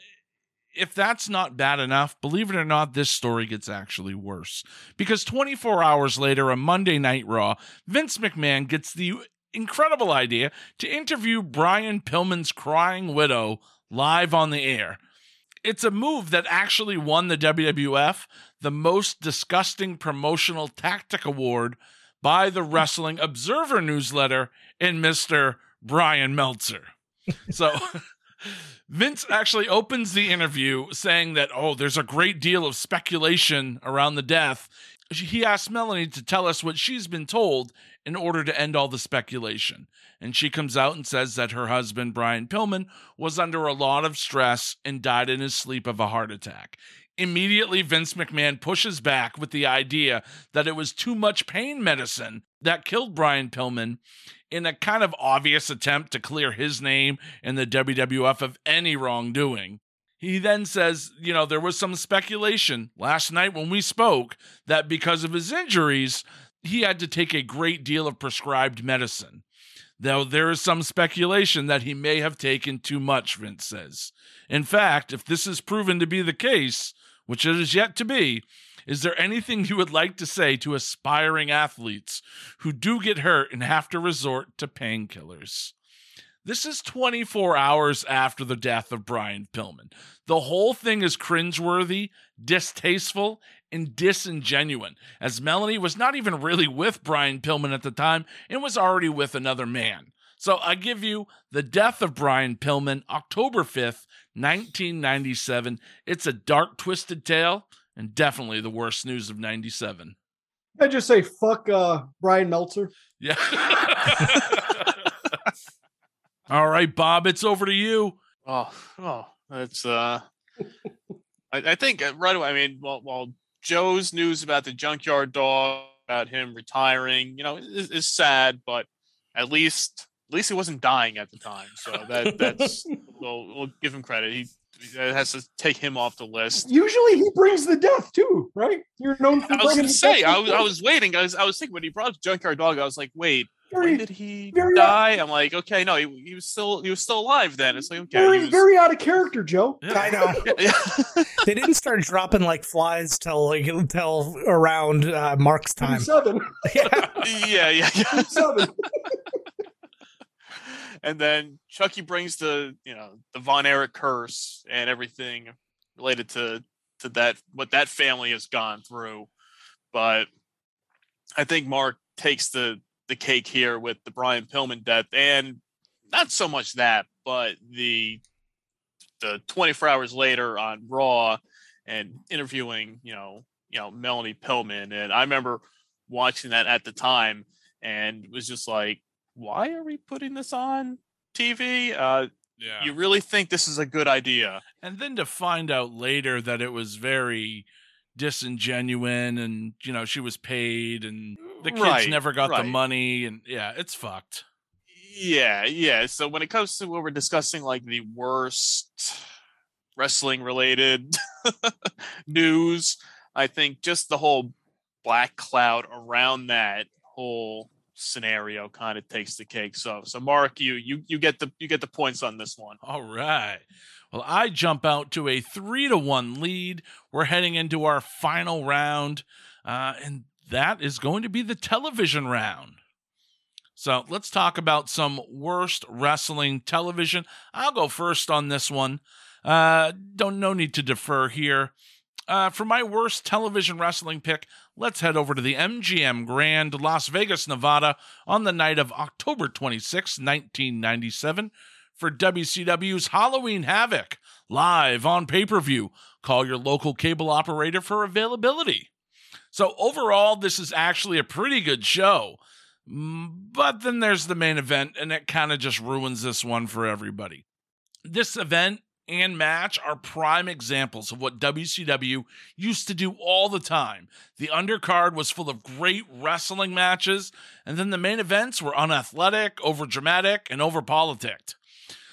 if that's not bad enough, believe it or not, this story gets actually worse. Because 24 hours later, on Monday Night Raw, Vince McMahon gets the incredible idea to interview Brian Pillman's crying widow live on the air. It's a move that actually won the WWF the most disgusting promotional tactic award by the Wrestling Observer newsletter in Mr. Brian Meltzer. So (laughs) Vince actually opens the interview saying that, oh, there's a great deal of speculation around the death. He asks Melanie to tell us what she's been told in order to end all the speculation. And she comes out and says that her husband, Brian Pillman, was under a lot of stress and died in his sleep of a heart attack. Immediately, Vince McMahon pushes back with the idea that it was too much pain medicine that killed Brian Pillman in a kind of obvious attempt to clear his name and the WWF of any wrongdoing. He then says, you know, there was some speculation last night when we spoke that because of his injuries, he had to take a great deal of prescribed medicine. Though there is some speculation that he may have taken too much, Vince says. In fact, if this is proven to be the case, which it is yet to be, is there anything you would like to say to aspiring athletes who do get hurt and have to resort to painkillers? This is 24 hours after the death of Brian Pillman. The whole thing is cringeworthy, distasteful, and disingenuous, as Melanie was not even really with Brian Pillman at the time and was already with another man. So I give you the death of Brian Pillman, October 5th, 1997. It's a dark, twisted tale and definitely the worst news of 97. I just say fuck uh, Brian Meltzer. Yeah. (laughs) All right, Bob, it's over to you. Oh, oh, that's uh, I, I think uh, right away. I mean, well, well, Joe's news about the junkyard dog, about him retiring, you know, is, is sad, but at least at least he wasn't dying at the time. So that that's (laughs) we'll, we'll give him credit. He it has to take him off the list. Usually he brings the death too, right? You're known for. I was gonna say. I was, I was waiting. I was, I was thinking when he brought up Junkyard Dog, I was like, wait, very, when did he very- die? I'm like, okay, no, he, he was still, he was still alive then. It's like, okay, very, was- very out of character, Joe. I know. (laughs) yeah, yeah. (laughs) they didn't start dropping like flies till like till around uh, Marc's time. Seven. (laughs) Yeah. yeah, yeah, yeah. Seven. And then Chucky brings the, you know, the Von Erich curse and everything related to to that what that family has gone through. But I think Marc takes the the cake here with the Brian Pillman death, and not so much that, but the the 24 hours later on Raw and interviewing, you know, you know Melanie Pillman, and I remember watching that at the time and was just like, why are we putting this on TV? Uh, Yeah. You really think this is a good idea? and then to find out later that it was very disingenuous and, you know, she was paid and the kids Right, never got the money. And yeah, it's fucked. Yeah, yeah. So when it comes to what we're discussing, like the worst wrestling related (laughs) news, I think just the whole black cloud around that whole scenario kind of takes the cake. So, so Marc, you you you get the you get the points on this one. All right. Well, I jump out to a three to one lead. We're heading into our final round, uh, and that is going to be the television round. So let's talk about some worst wrestling television. I'll go first on this one. Uh, don't no need to defer here. Uh, for my worst television wrestling pick, let's head over to the MGM Grand, Las Vegas, Nevada, on the night of October 26, 1997 for WCW's Halloween Havoc, live on pay per view. Call your local cable operator for availability. So, overall, this is actually a pretty good show. Mm, But then there's the main event, and it kind of just ruins this one for everybody. This event and match are prime examples of what WCW used to do all the time. The undercard was full of great wrestling matches, and then the main events were unathletic, overdramatic, and overpoliticked.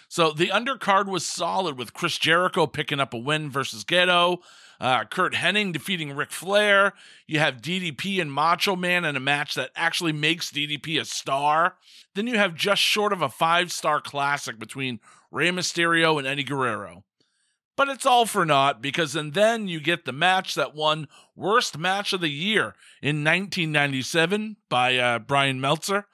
So the undercard was solid with Chris Jericho picking up a win versus Gedo, uh, Curt Hennig defeating Ric Flair. You have DDP and Macho Man in a match that actually makes DDP a star. Then you have just short of a five star classic between Rey Mysterio and Eddie Guerrero. But it's all for naught because and then you get the match that won Worst Match of the Year in 1997 by uh, Brian Meltzer.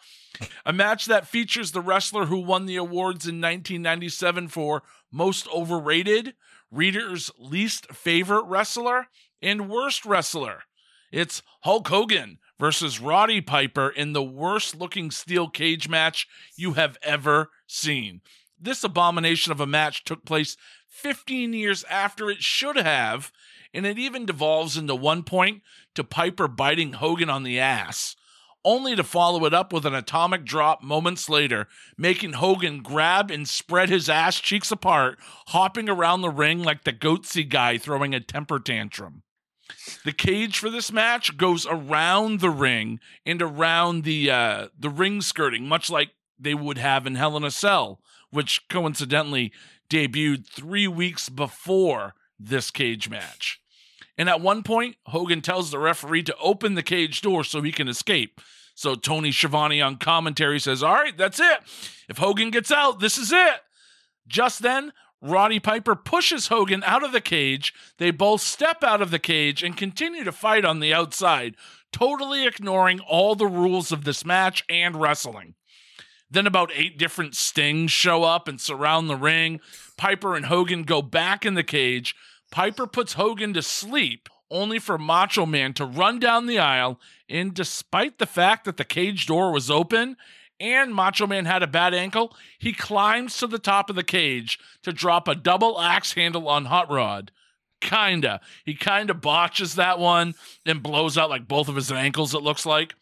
A match that features the wrestler who won the awards in 1997 for Most Overrated, Reader's Least Favorite Wrestler, and Worst Wrestler. It's Hulk Hogan versus Roddy Piper in the worst looking steel cage match you have ever seen. This abomination of a match took place 15 years after it should have, and it even devolves into one point to Piper biting Hogan on the ass. only to follow it up with an atomic drop moments later, making Hogan grab and spread his ass cheeks apart, hopping around the ring like the goatse guy throwing a temper tantrum. The cage for this match goes around the ring and around the uh, the ring skirting, much like they would have in Hell in a Cell, which coincidentally debuted three weeks before this cage match. And at one point, Hogan tells the referee to open the cage door so he can escape. So Tony Schiavone on commentary says, All right, that's it. If Hogan gets out, this is it. Just then, Roddy Piper pushes Hogan out of the cage. They both step out of the cage and continue to fight on the outside, totally ignoring all the rules of this match and wrestling. Then about eight different stings show up and surround the ring. Piper and Hogan go back in the cage. Piper puts Hogan to sleep, only for Macho Man to run down the aisle. And despite the fact that the cage door was open and Macho Man had a bad ankle, he climbs to the top of the cage to drop a double axe handle on Hot Rod. Kinda. He kinda botches that one and blows out like both of his ankles, it looks like.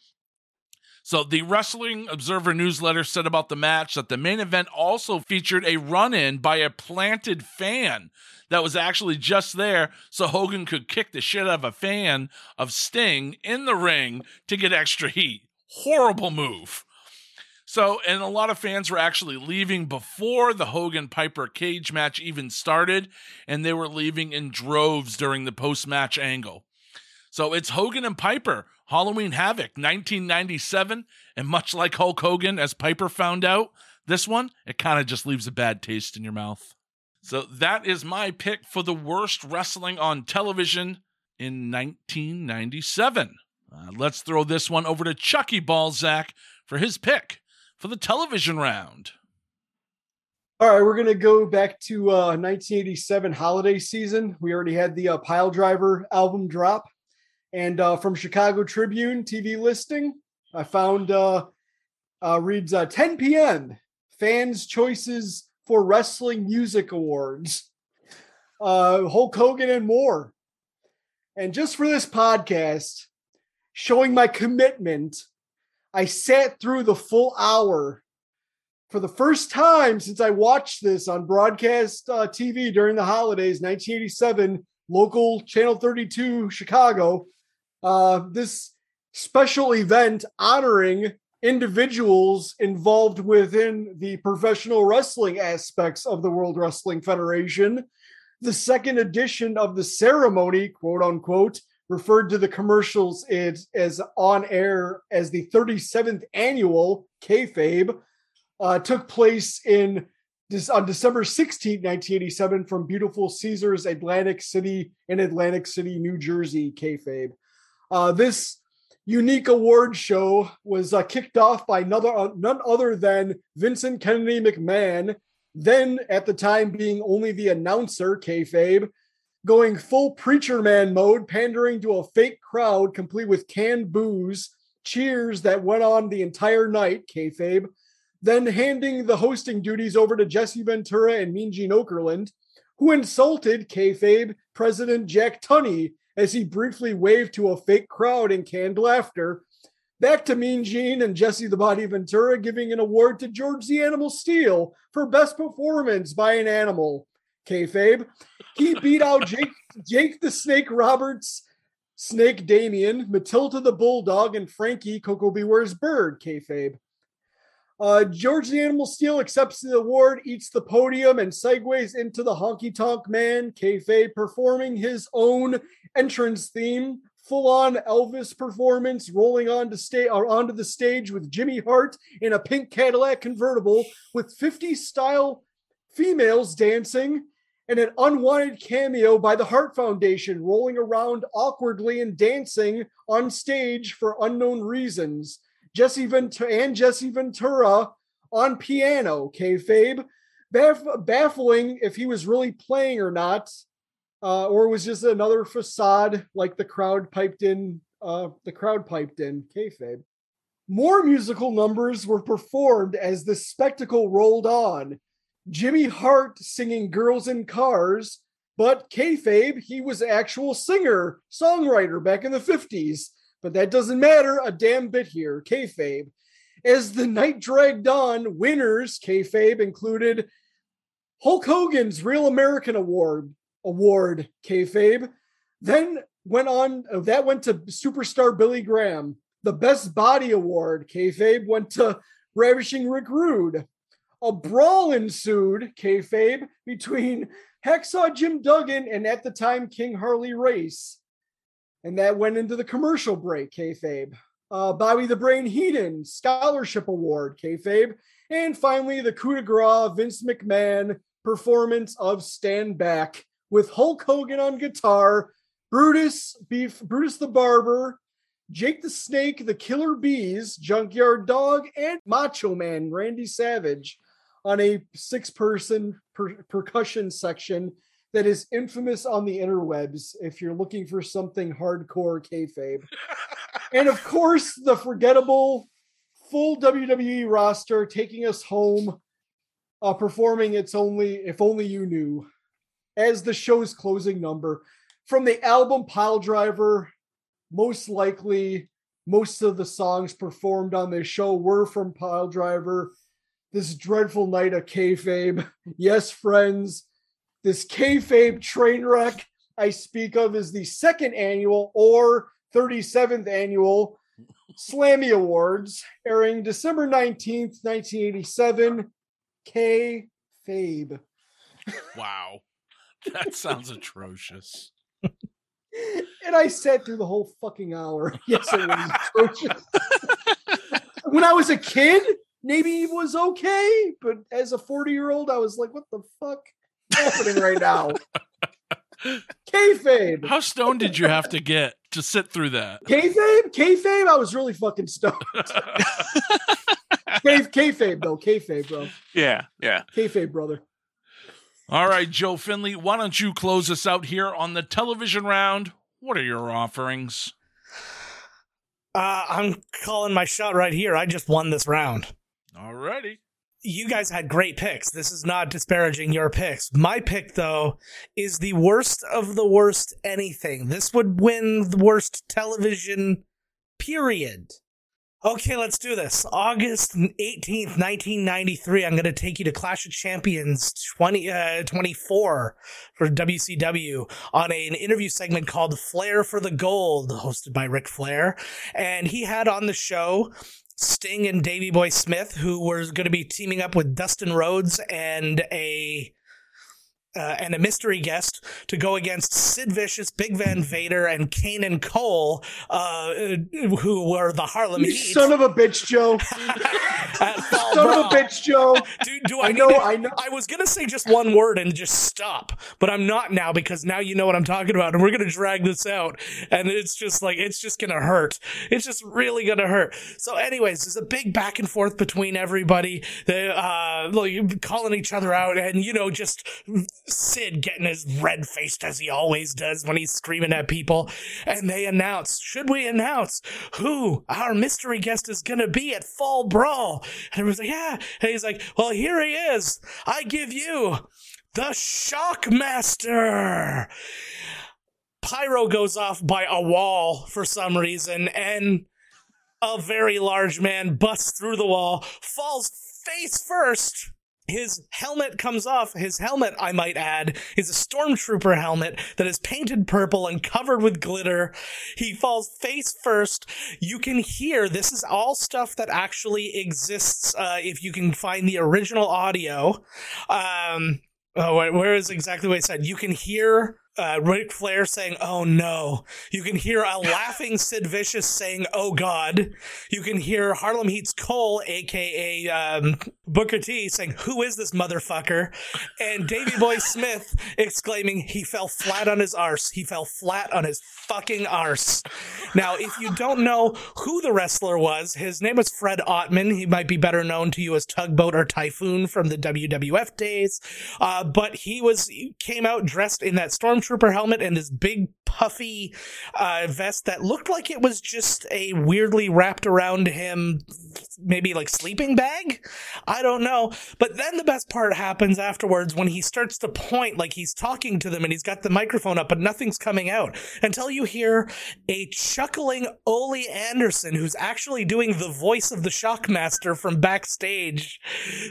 So, the Wrestling Observer newsletter said about the match that the main event also featured a run in by a planted fan that was actually just there so Hogan could kick the shit out of a fan of Sting in the ring to get extra heat. Horrible move. So, and a lot of fans were actually leaving before the Hogan Piper cage match even started, and they were leaving in droves during the post match angle. So it's Hogan and Piper, Halloween Havoc, 1997. And much like Hulk Hogan, as Piper found out, this one, it kind of just leaves a bad taste in your mouth. So that is my pick for the worst wrestling on television in 1997. Uh, let's throw this one over to Chucky Ballzack for his pick for the television round. All right, we're gonna go back to uh, 1987 holiday season. We already had the uh, Piledriver album drop, and uh, from Chicago Tribune TV listing, I found uh, uh, reads uh, 10 p.m. Fans' choices for wrestling music awards, uh, Hulk Hogan and more. And just for this podcast, showing my commitment, I sat through the full hour for the first time since I watched this on broadcast uh, TV during the holidays, 1987, local Channel 32, Chicago. Uh, this special event honoring individuals involved within the professional wrestling aspects of the World Wrestling Federation. The second edition of the ceremony, quote unquote, referred to the commercials as, as on air as the 37th annual kayfabe, uh, took place in this on December 16, 1987, from beautiful Caesars Atlantic City in Atlantic City, New Jersey, kayfabe. Uh, this unique award show was uh, kicked off by another, uh, none other than Vincent Kennedy McMahon, then at the time being only the announcer, kayfabe, going full preacher man mode, pandering to a fake crowd complete with canned booze, cheers that went on the entire night, kayfabe, then handing the hosting duties over to Jesse Ventura and Mean Gene Okerlund, who insulted kayfabe President Jack Tunney as he briefly waved to a fake crowd in canned laughter. Back to Mean Gene and Jesse the Body Ventura giving an award to George the Animal Steele for best performance by an animal. Kayfabe. He beat out Jake, Jake the Snake Roberts, Snake Damien, Matilda the Bulldog, and Frankie Koko B. Ware's Bird. Kayfabe. Uh, George the Animal Steele accepts the award, eats the podium, and segues into the Honky Tonk Man, kayfabe, performing his own entrance theme, full on Elvis performance, rolling onto, sta- onto the stage with Jimmy Hart in a pink Cadillac convertible with 50 style females dancing, and an unwanted cameo by the Hart Foundation rolling around awkwardly and dancing on stage for unknown reasons. Jesse Ventura and Jesse Ventura on piano, kayfabe, baff- baffling if he was really playing or not, uh, or was just another facade like the crowd piped in. Uh, the crowd piped in kayfabe. More musical numbers were performed as the spectacle rolled on. Jimmy Hart singing "Girls in Cars," but kayfabe, he was actual singer, songwriter back in the fifties but that doesn't matter a damn bit here. Kayfabe. As the night dragged on, winners, kayfabe, included Hulk Hogan's Real American Award, award, kayfabe. Then went on, uh, that went to superstar Billy Graham. The Best Body Award, kayfabe, went to Ravishing Rick Rude. A brawl ensued, kayfabe, between Hacksaw Jim Duggan and at the time King Harley Race. And that went into the commercial break, kayfabe. Uh, Bobby the Brain Heenan Scholarship Award, kayfabe. And finally, the coup de grace Vince McMahon performance of Stand Back with Hulk Hogan on guitar, Brutus, Beef, Brutus the Barber, Jake the Snake, the Killer Bees, Junkyard Dog, and Macho Man Randy Savage on a six person per- percussion section that is infamous on the interwebs if you're looking for something hardcore kayfabe. and of course, the forgettable full WWE roster taking us home, uh, performing It's Only If Only You Knew as the show's closing number. From the album Piledriver, most likely most of the songs performed on this show were from Piledriver. This dreadful night of kayfabe. Yes, friends, this kayfabe train wreck I speak of is the second annual or 37th annual Slammy Awards, airing December 19th, 1987. Kayfabe. Wow. That sounds atrocious. and I sat through the whole fucking hour. (laughs) Yes, it was atrocious. when I was a kid, maybe it was okay, but as a 40 year old, I was like, what the fuck happening right now? Kayfabe. How stoned did you have to get to sit through that? Kayfabe? Kayfabe? I was really fucking stoned. Kay, kayfabe, though. Kayfabe, bro. Yeah, yeah. Kayfabe, brother. All right, Joe Findlay, why don't you close us out here on the television round? What are your offerings? Uh, I'm calling my shot right here. I just won this round. All righty. You guys had great picks. This is not disparaging your picks. My pick, though, is the worst of the worst anything. This would win the worst television, period. Okay, let's do this. August 18th, 1993, I'm going to take you to Clash of Champions 20, uh, 24 for WCW on a, an interview segment called Flair for the Gold, hosted by Ric Flair. And he had on the show Sting and Davey Boy Smith, who were going to be teaming up with Dustin Rhodes and a uh, and a mystery guest to go against Sid Vicious, Big Van Vader, and Kane and Kole, uh, who were the Harlem You Heat. son of a bitch, Joe. (laughs) son of a bitch, Joe. Do, do I, I know, to- I know. I was gonna say just one word and just stop, but I'm not now because now you know what I'm talking about, and we're gonna drag this out, and it's just like it's just gonna hurt. It's just really gonna hurt. So, anyways, there's a big back and forth between everybody. They uh, like, calling each other out, and you know, just Sid getting as red faced as he always does when he's screaming at people. And they announce, should we announce who our mystery guest is gonna be at Fall Brawl? And everyone's like, yeah. And he's like, well, here he is. I give you the Shockmaster. Pyro goes off by a wall for some reason, and a very large man busts through the wall, falls face first. His helmet comes off. His helmet, I might add, is a stormtrooper helmet that is painted purple and covered with glitter. He falls face first. You can hear this is all stuff that actually exists uh, if you can find the original audio. Um, oh, where is exactly what I said? You can hear uh, Ric Flair saying, "Oh no!" You can hear a laughing (laughs) Sid Vicious saying, "Oh God!" You can hear Harlem Heat's Kole, aka um, Booker T, saying, "Who is this motherfucker?" And Davey Boy (laughs) Smith exclaiming, "He fell flat on his arse. He fell flat on his fucking arse." Now, if you don't know who the wrestler was, his name was Fred Ottman. He might be better known to you as Tugboat or Typhoon from the WWF days. Uh, but he was he came out dressed in that stormtrooper helmet and this big puffy uh, vest that looked like it was just a weirdly wrapped around him, maybe like sleeping bag. I don't know. But then the best part happens afterwards when he starts to point like he's talking to them and he's got the microphone up, but nothing's coming out until you hear a chuckling Ole Anderson, who's actually doing the voice of the Shockmaster from backstage,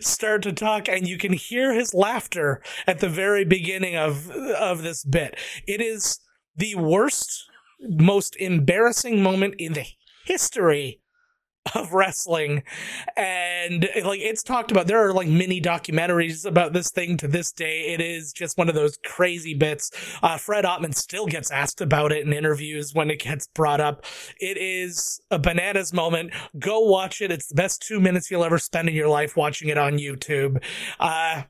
start to talk, and you can hear his laughter at the very beginning of of this bit. It is the worst, most embarrassing moment in the history of wrestling. And like it's talked about there are like mini documentaries about this thing to this day. It is just one of those crazy bits. Uh, fred ottman still gets asked about it in interviews when it gets brought up. It is a bananas moment. Go watch it. It's the best two minutes you'll ever spend in your life watching it on youtube. Uh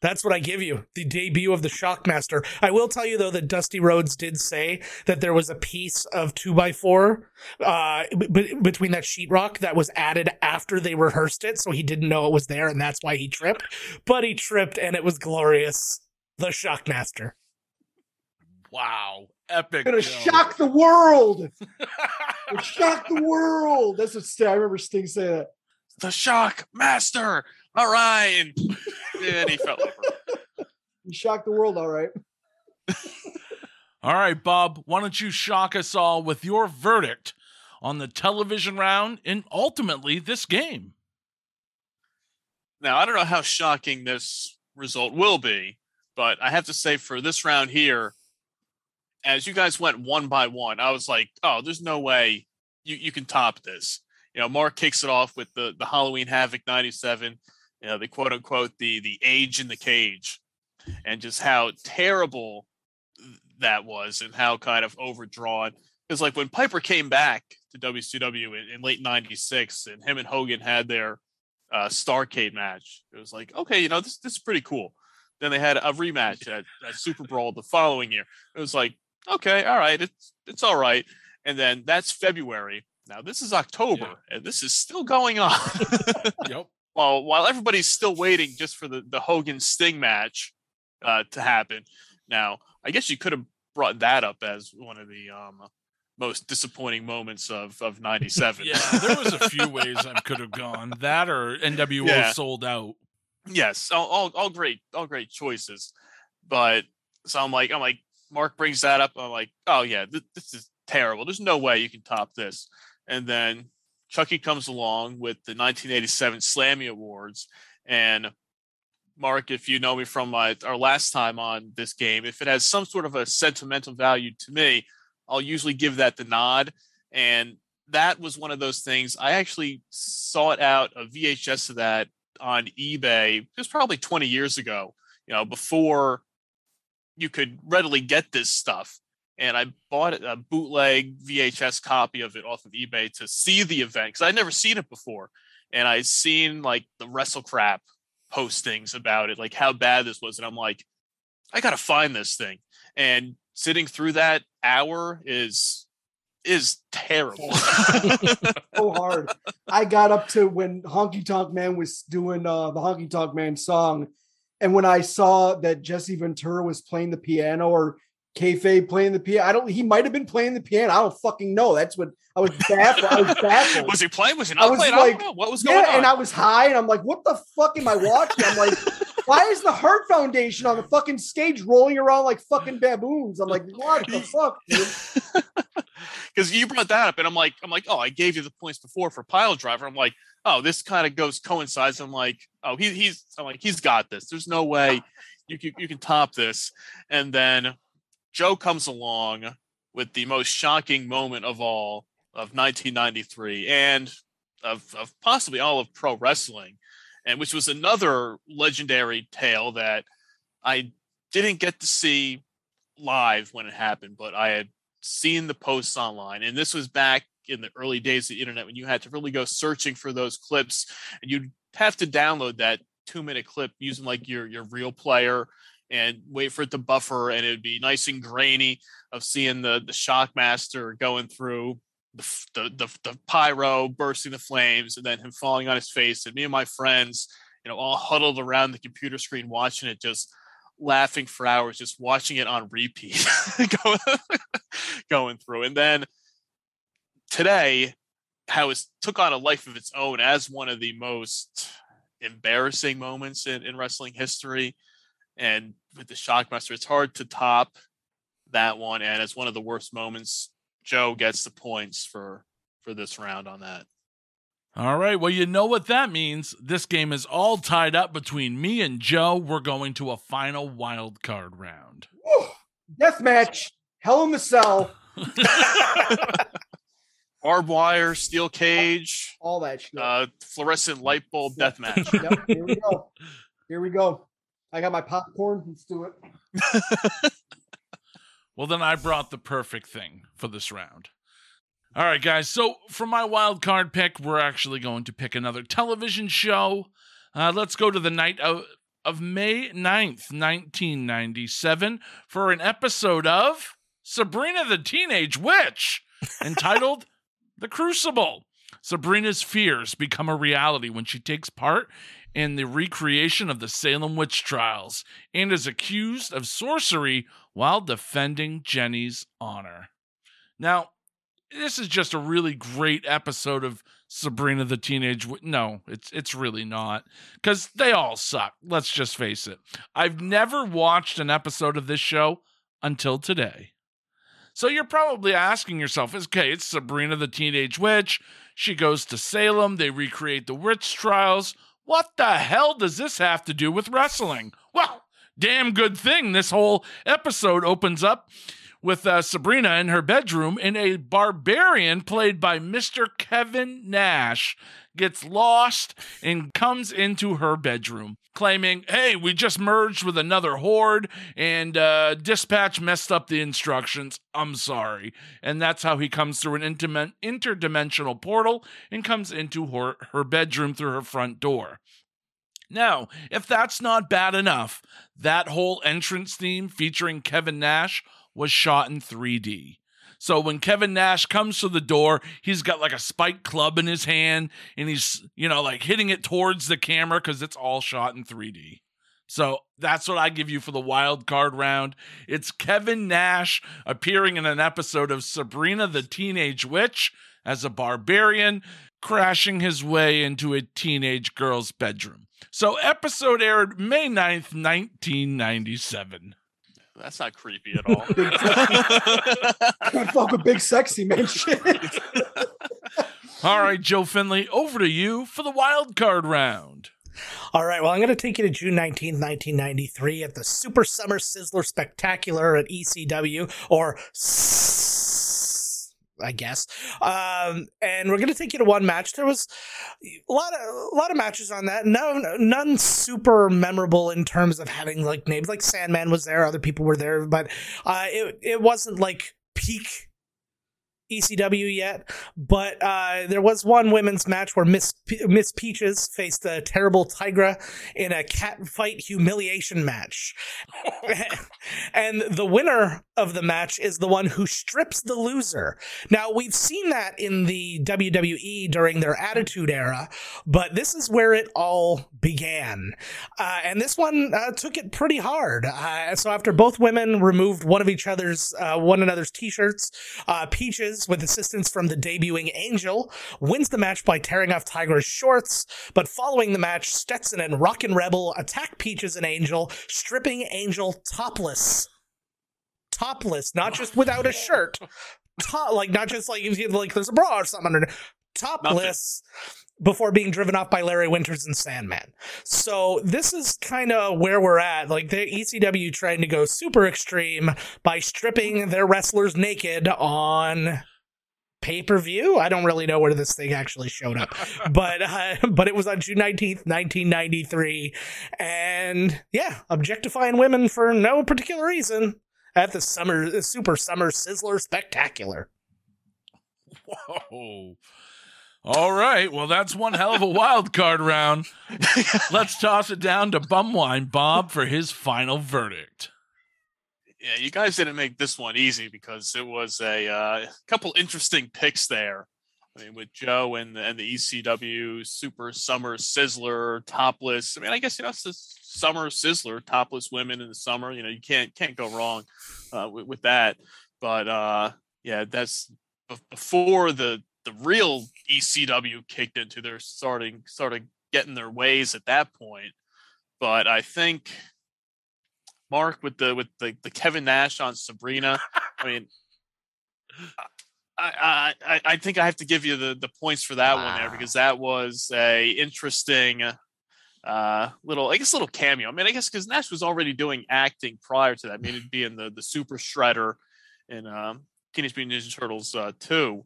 that's what I give you. The debut of the Shockmaster. I will tell you though that Dusty Rhodes did say that there was a piece of two by four uh, b- between that sheetrock that was added after they rehearsed it, so he didn't know it was there, and that's why he tripped. But he tripped, and it was glorious. The Shockmaster. Wow, epic! Gonna Joe. shock the world. (laughs) shock the world. That's what Sting, I remember Sting saying that. The shock master. All right. And, and he fell over. You shocked the world, all right. All right, Bob, why don't you shock us all with your verdict on the television round and ultimately this game? Now, I don't know how shocking this result will be, but I have to say for this round here, as you guys went one by one, I was like, oh, there's no way you, you can top this. You know, Mark kicks it off with the, the Halloween Havoc 97, you know, the quote unquote, the, the age in the cage, and just how terrible that was and how kind of overdrawn. Because, like, when Piper came back to WCW in, in late 96 and him and Hogan had their uh, Starcade match. It was like, okay, you know, this this is pretty cool. Then they had a rematch at, at SuperBrawl the following year. It was like, okay, all right, it's it's all right. And then that's February. Now this is October, Yeah. and this is still going on. Yep. While while everybody's still waiting just for the the Hogan Sting match uh, to happen. Now, I guess you could have brought that up as one of the um, most disappointing moments of of '97. Yeah, there was a few ways I could have gone. That or NWO Yeah. sold out. yes, all, all all great, all great choices. But so I'm like, I'm like, Mark brings that up. I'm like, oh yeah, th- this is terrible. There's no way you can top this. And then Chucky comes along with the 1987 Slammy Awards, and Mark, if you know me from my our last time on this game, if it has some sort of a sentimental value to me, I'll usually give that the nod. And that was one of those things. I actually sought out a VHS of that on eBay. It was probably 20 years ago, you know, before you could readily get this stuff. And I bought a bootleg VHS copy of it off of eBay to see the event because I'd never seen it before. And I'd seen like the WrestleCrap postings about it, like how bad this was. And I'm like, I gotta find this thing. And sitting through that hour is is terrible. (laughs) so hard. I got up to when Honky Tonk Man was doing uh, the Honky Tonk Man song, and when I saw that Jesse Ventura was playing the piano or kayfabe playing the piano, I don't. He might have been playing the piano. I don't fucking know. That's what I was baffled. I was baffled. (laughs) was he playing? Was he I was playing? I like, don't know. What was going yeah, on? and I was high, and I'm like, "What the fuck am I watching?" I'm like, (laughs) "Why is the Heart Foundation on the fucking stage rolling around like fucking baboons?" I'm like, "What the (laughs) fuck?" Because you brought that up, and I'm like, I'm like, oh, I gave you the points before for Piledriver. I'm like, oh, this kind of goes coincides. I'm like, oh, he, he's, I'm like, he's got this. There's no way you can you can top this. And then Joe comes along with the most shocking moment of all of 1993 and of, of possibly all of pro wrestling, and which was another legendary tale that I didn't get to see live when it happened, but I had seen the posts online. And this was back in the early days of the internet when you had to really go searching for those clips and you'd have to download that two minute clip using like your your real player and wait for it to buffer and it would be nice and grainy of seeing the the shockmaster going through the, the the the pyro bursting the flames and then him falling on his face and me and my friends you know all huddled around the computer screen watching it just laughing for hours just watching it on repeat (laughs) going, (laughs) going through. And then today how it took on a life of its own as one of the most embarrassing moments in, in wrestling history and with the shockmaster it's hard to top that one and it's one of the worst moments Joe gets the points for for this round on that. All right. Well, you know what that means. This game is all tied up between me and Joe. We're going to a final wild card round. Death match, Hell in the Cell, (laughs) Barbed wire, steel cage, all that shit. uh, fluorescent light bulb death match. yep, here we go. Here we go. I got my popcorn. Let's do it. (laughs) Well, then I brought the perfect thing for this round. All right, guys. So for my wild card pick, we're actually going to pick another television show. Uh, let's go to the night of, of May 9th, 1997, for an episode of Sabrina the Teenage Witch (laughs) entitled The Crucible. Sabrina's fears become a reality when she takes part in the recreation of the Salem witch trials and is accused of sorcery while defending Jenny's honor. Now, this is just a really great episode of Sabrina the Teenage Witch. No, it's it's really not cuz they all suck. Let's just face it. I've never watched an episode of this show until today. So you're probably asking yourself, okay, it's Sabrina the Teenage Witch. She goes to Salem, they recreate the witch trials. What the hell does this have to do with wrestling? Well, damn good thing this whole episode opens up with uh, Sabrina in her bedroom and a barbarian played by Mr. Kevin Nash gets lost and comes into her bedroom claiming, hey, we just merged with another horde and uh, dispatch messed up the instructions. I'm sorry. And that's how he comes through an interdimensional portal and comes into her, her bedroom through her front door. Now, if that's not bad enough, that whole entrance theme featuring Kevin Nash was shot in 3D. So when Kevin Nash comes to the door, he's got like a spike club in his hand and he's, you know, like hitting it towards the camera because it's all shot in 3D. So that's what I give you for the wild card round. It's Kevin Nash appearing in an episode of Sabrina the Teenage Witch as a barbarian crashing his way into a teenage girl's bedroom. So episode aired May 9th, 1997. That's not creepy at all. (laughs) Can't (laughs) fuck with big sexy man shit. (laughs) All right, Joe Findlay, over to you for the wild card round. All right, well, I'm going to take you to June 19th, 1993 at the Super Summer Sizzler Spectacular at ECW, or S- I guess. Um, and we're to take you to one match. There was a lot of a lot of matches on that. No, none super memorable in terms of having like names. Like Sandman was there, other people were there, but uh, it it wasn't like peak ECW yet, but uh, there was one women's match where Miss P- Miss Peaches faced a terrible Tigra in a cat fight humiliation match, (laughs) and the winner of the match is the one who strips the loser. Now we've seen that in the WWE during their Attitude Era, but this is where it all began, uh, and this one uh, took it pretty hard. Uh, so after both women removed one of each other's uh, one another's t-shirts, uh, With assistance from the debuting Angel, wins the match by tearing off Tigra's shorts. But following the match, Stetson and Rockin' Rebel attack Peaches and Angel, stripping Angel topless. Topless, not just without a shirt. (laughs) Like not just like like there's a bra or something under. Topless. Before being driven off by Larry Winters and Sandman. So this is kind of where we're at. Like the ECW trying to go super extreme by stripping their wrestlers naked on pay per view. I don't really know where this thing actually showed up, (laughs) but uh, but it was on June nineteenth, nineteen ninety three, and yeah, objectifying women for no particular reason at the summer super summer sizzler spectacular. Whoa. All right. Well, that's one hell of a wild card round. (laughs) Let's toss it down to Bum Wine Bob for his final verdict. yeah, you guys didn't make this one easy because it was a uh, couple interesting picks there. I mean, with Joe and the, and the ECW Super Summer Sizzler topless. I mean, I guess you know it's the Summer Sizzler topless women in the summer. You know, you can't can't go wrong uh, with, with that. But uh, yeah, that's before the the real ECW kicked into their starting started getting their ways at that point. But I think Mark with the with the, the Kevin Nash on Sabrina. I mean, I, I I think I have to give you the the points for that one there because that was a interesting uh little I guess little cameo. I mean, I guess because Nash was already doing acting prior to that. I mean, it'd be in the the Super Shredder in um, Teenage Mutant Ninja Turtles uh, two,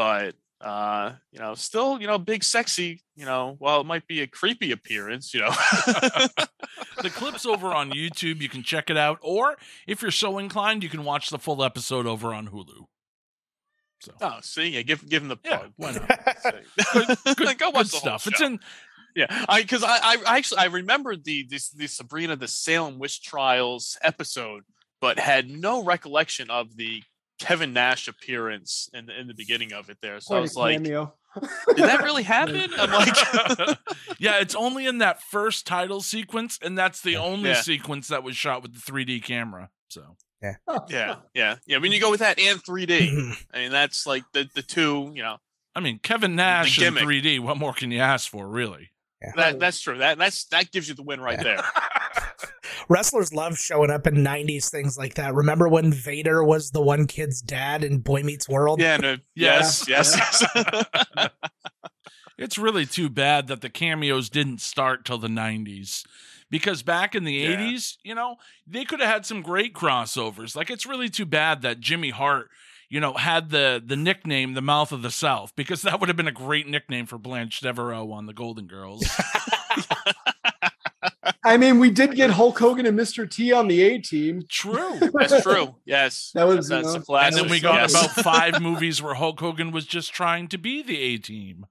but uh you know still you know big sexy you know while it might be a creepy appearance you know (laughs) the clip's over on YouTube. You can check it out, or if you're so inclined, you can watch the full episode over on Hulu. So oh see yeah give give him the Yeah, plug why not? (laughs) Good, good, go good watch the whole stuff. It's in Yeah, I because I, I actually I remembered the this the Sabrina the Salem witch trials episode, but had no recollection of the Kevin Nash appearance in the in the beginning of it there. So I was like, cameo. did that really happen? (laughs) I'm like, (laughs) yeah, it's only in that first title sequence, and that's the only Yeah. sequence that was shot with the 3D camera. So yeah, (laughs) yeah, yeah. Yeah. When you go with that and 3D, I mean that's like the the two. You know, I mean, Kevin Nash in 3D. What more can you ask for, really? That that's true. That that's that gives you the win right there. (laughs) Wrestlers love showing up in 90s things like that. Remember when Vader was the one kid's dad in Boy Meets World? Yeah, no, yes, yes, yes. (laughs) It's really too bad that the cameos didn't start till the 90s. Because back in the Yeah. 80s, you know, they could have had some great crossovers. Like it's really too bad that Jimmy Hart, you know, had the the nickname the Mouth of the South because that would have been a great nickname for Blanche Devereaux on the Golden Girls. (laughs) I mean, we did get Hulk Hogan and Mr. T on the A team. True. That's true. Yes, (laughs) That was, that's you a know, classic. and then we got yes. about five (laughs) movies where Hulk Hogan was just trying to be the A team.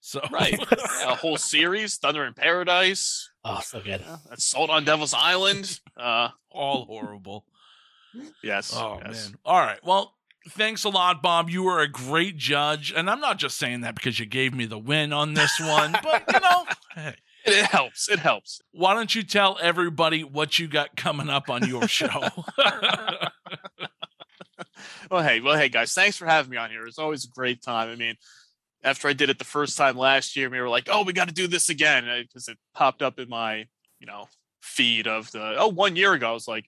So right a whole series, Thunder in Paradise, Oh, so good. uh, Assault on Devil's Island. Uh, all horrible. yes. Oh yes. man. All right. Well, thanks a lot, Bob. You were a great judge, and I'm not just saying that because you gave me the win on this one, (laughs) but you know, hey, It helps. It helps. why don't you tell everybody what you got coming up on your show? (laughs) Well, hey, well, hey, guys, thanks for having me on here. It's always a great time. I mean, after I did it the first time last year, we were like, "Oh, we got to do this again," because it popped up in my, you know, feed of the oh, one year ago. I was like,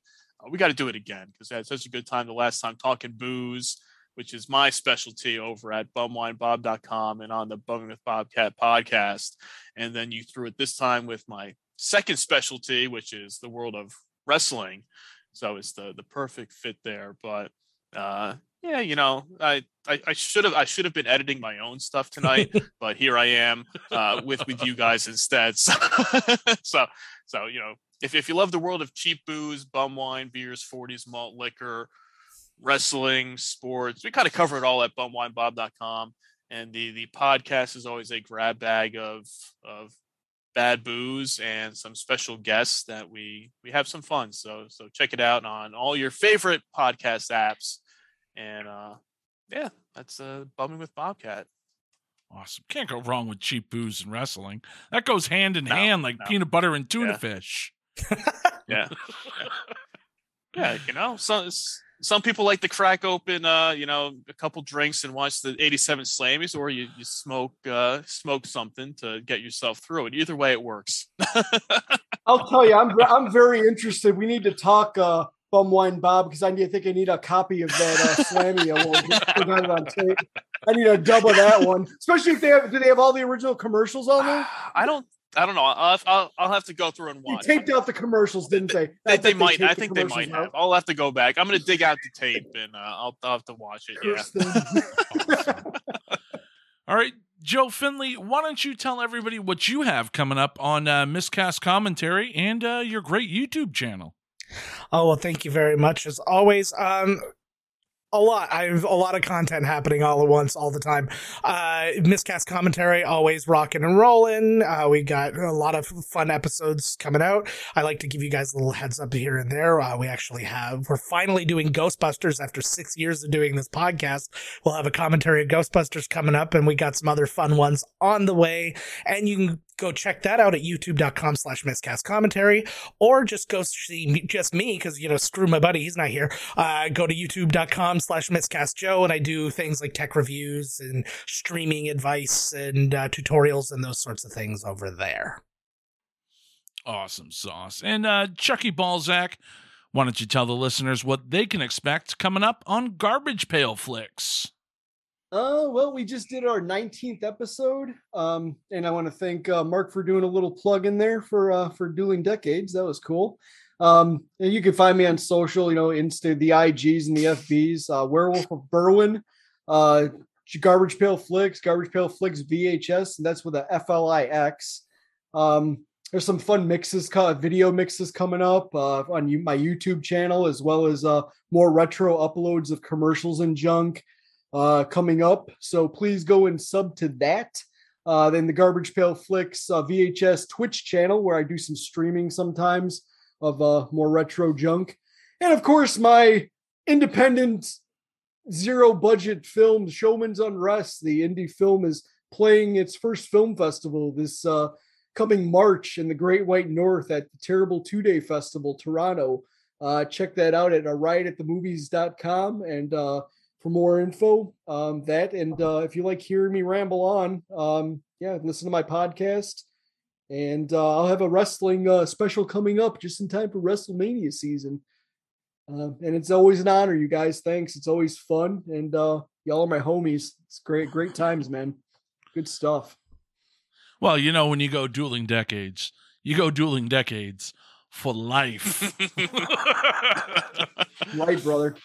"We got to do it again" because I had such a good time the last time talking booze, which is my specialty over at bumwinebob.com and on the Bumming with Bobcat podcast. And then you threw it this time with my second specialty, which is the world of wrestling. So it's the the perfect fit there. But uh yeah, you know, I I, I should have I should have been editing my own stuff tonight, (laughs) but here I am uh, with with you guys instead. So, (laughs) so so you know, if if you love the world of cheap booze, bum wine, beers, forties, malt liquor, wrestling, sports, we kind of cover it all at bumwinebob.com. And the the podcast is always a grab bag of of bad booze and some special guests that we we have some fun. So so check it out on all your favorite podcast apps. And uh yeah, that's uh bumming with Bobcat. awesome. Can't go wrong with cheap booze and wrestling. That goes hand in No, hand like no. peanut butter and tuna Yeah. fish. Yeah. (laughs) yeah, you know, some some people like to crack open uh, you know, a couple drinks and watch the 87 Slammies, or you, you smoke uh smoke something to get yourself through it. Either way it works. (laughs) I'll tell you, I'm I'm very interested. We need to talk uh, Bum Wine Bob because I need, I think I need a copy of that uh, Slammy award. Just it on tape. I need a double that one, especially if they have. Do they have all the original commercials on there? (sighs) I don't I don't know. I'll, I'll, I'll have to go through and You watch. taped out the commercials, didn't they? They, I they might. taped I the think they might have. out. I'll have to go back. I'm going to dig out the tape and uh, I'll, I'll have to watch it. Yeah. Curse. (laughs) All right, Joe Findlay, why don't you tell everybody what you have coming up on uh, Miscast Commentary and uh, your great YouTube channel? Oh well, thank you very much as always. Um, a lot. I have a lot of content happening all at once, all the time. Uh, miscast commentary, always rocking and rolling. Uh, we got a lot of fun episodes coming out. I like to give you guys a little heads up here and there. Uh, we actually have, we're finally doing Ghostbusters after six years of doing this podcast. We'll have a commentary of Ghostbusters coming up, and we got some other fun ones on the way. And you can go check that out at youtube.com slash miscast commentary or just go see me, just me because you know screw my buddy he's not here uh, go to youtube.com slash miscast joe and i do things like tech reviews and streaming advice and uh, tutorials and those sorts of things over there Awesome sauce. And uh, Chucky Ballzack, why don't you tell the listeners what they can expect coming up on Garbage Pail Flicks? Uh, well, we just did our 19th episode, um, and I want to thank uh, Mark for doing a little plug in there for uh, for dueling decades. That was cool. Um, and you can find me on social, you know, Insta, the IGs and the FBs. Uh, Werewolf of Berwyn, uh, Garbage Pail Flicks, Garbage Pail Flicks VHS, and that's with a F L I X. Um, there's some fun mixes, video mixes coming up uh, on my YouTube channel, as well as uh, more retro uploads of commercials and junk uh, coming up. So please go and sub to that. Uh, then the Garbage Pail Flicks uh, VHS Twitch channel, where I do some streaming sometimes of uh, more retro junk. And of course, my independent zero budget film, Showman's Unrest. The indie film is playing its first film festival this uh, coming March in the Great White North at the Terrible Two Day Festival, Toronto. Uh, check that out at a rideatthemovies.com and uh, for more info. Um, that and uh, if you like hearing me ramble on, um, yeah, listen to my podcast. And uh, I'll have a wrestling uh, special coming up just in time for WrestleMania season. Uh, and it's always an honor, you guys. Thanks. It's always fun, and uh, y'all are my homies. It's great, great times, man. Good stuff. Well, you know, when you go dueling decades, you go dueling decades for life. (laughs) right, brother.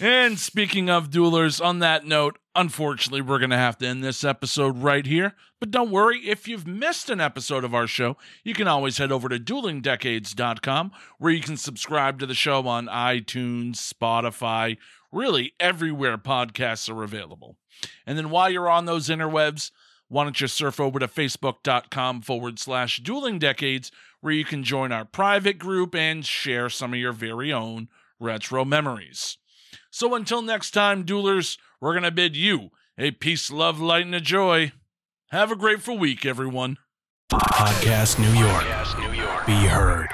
And speaking of duelers, on that note, unfortunately, we're going to have to end this episode right here. But don't worry, if you've missed an episode of our show, you can always head over to duelingdecades.com where you can subscribe to the show on iTunes, Spotify, really everywhere podcasts are available. And then while you're on those interwebs, why don't you surf over to facebook.com forward slash dueling decades where you can join our private group and share some of your very own retro memories. So until next time, duelers, we're going to bid you a peace, love, light, and a joy. Have a grateful week, everyone. Podcast New York. Be heard.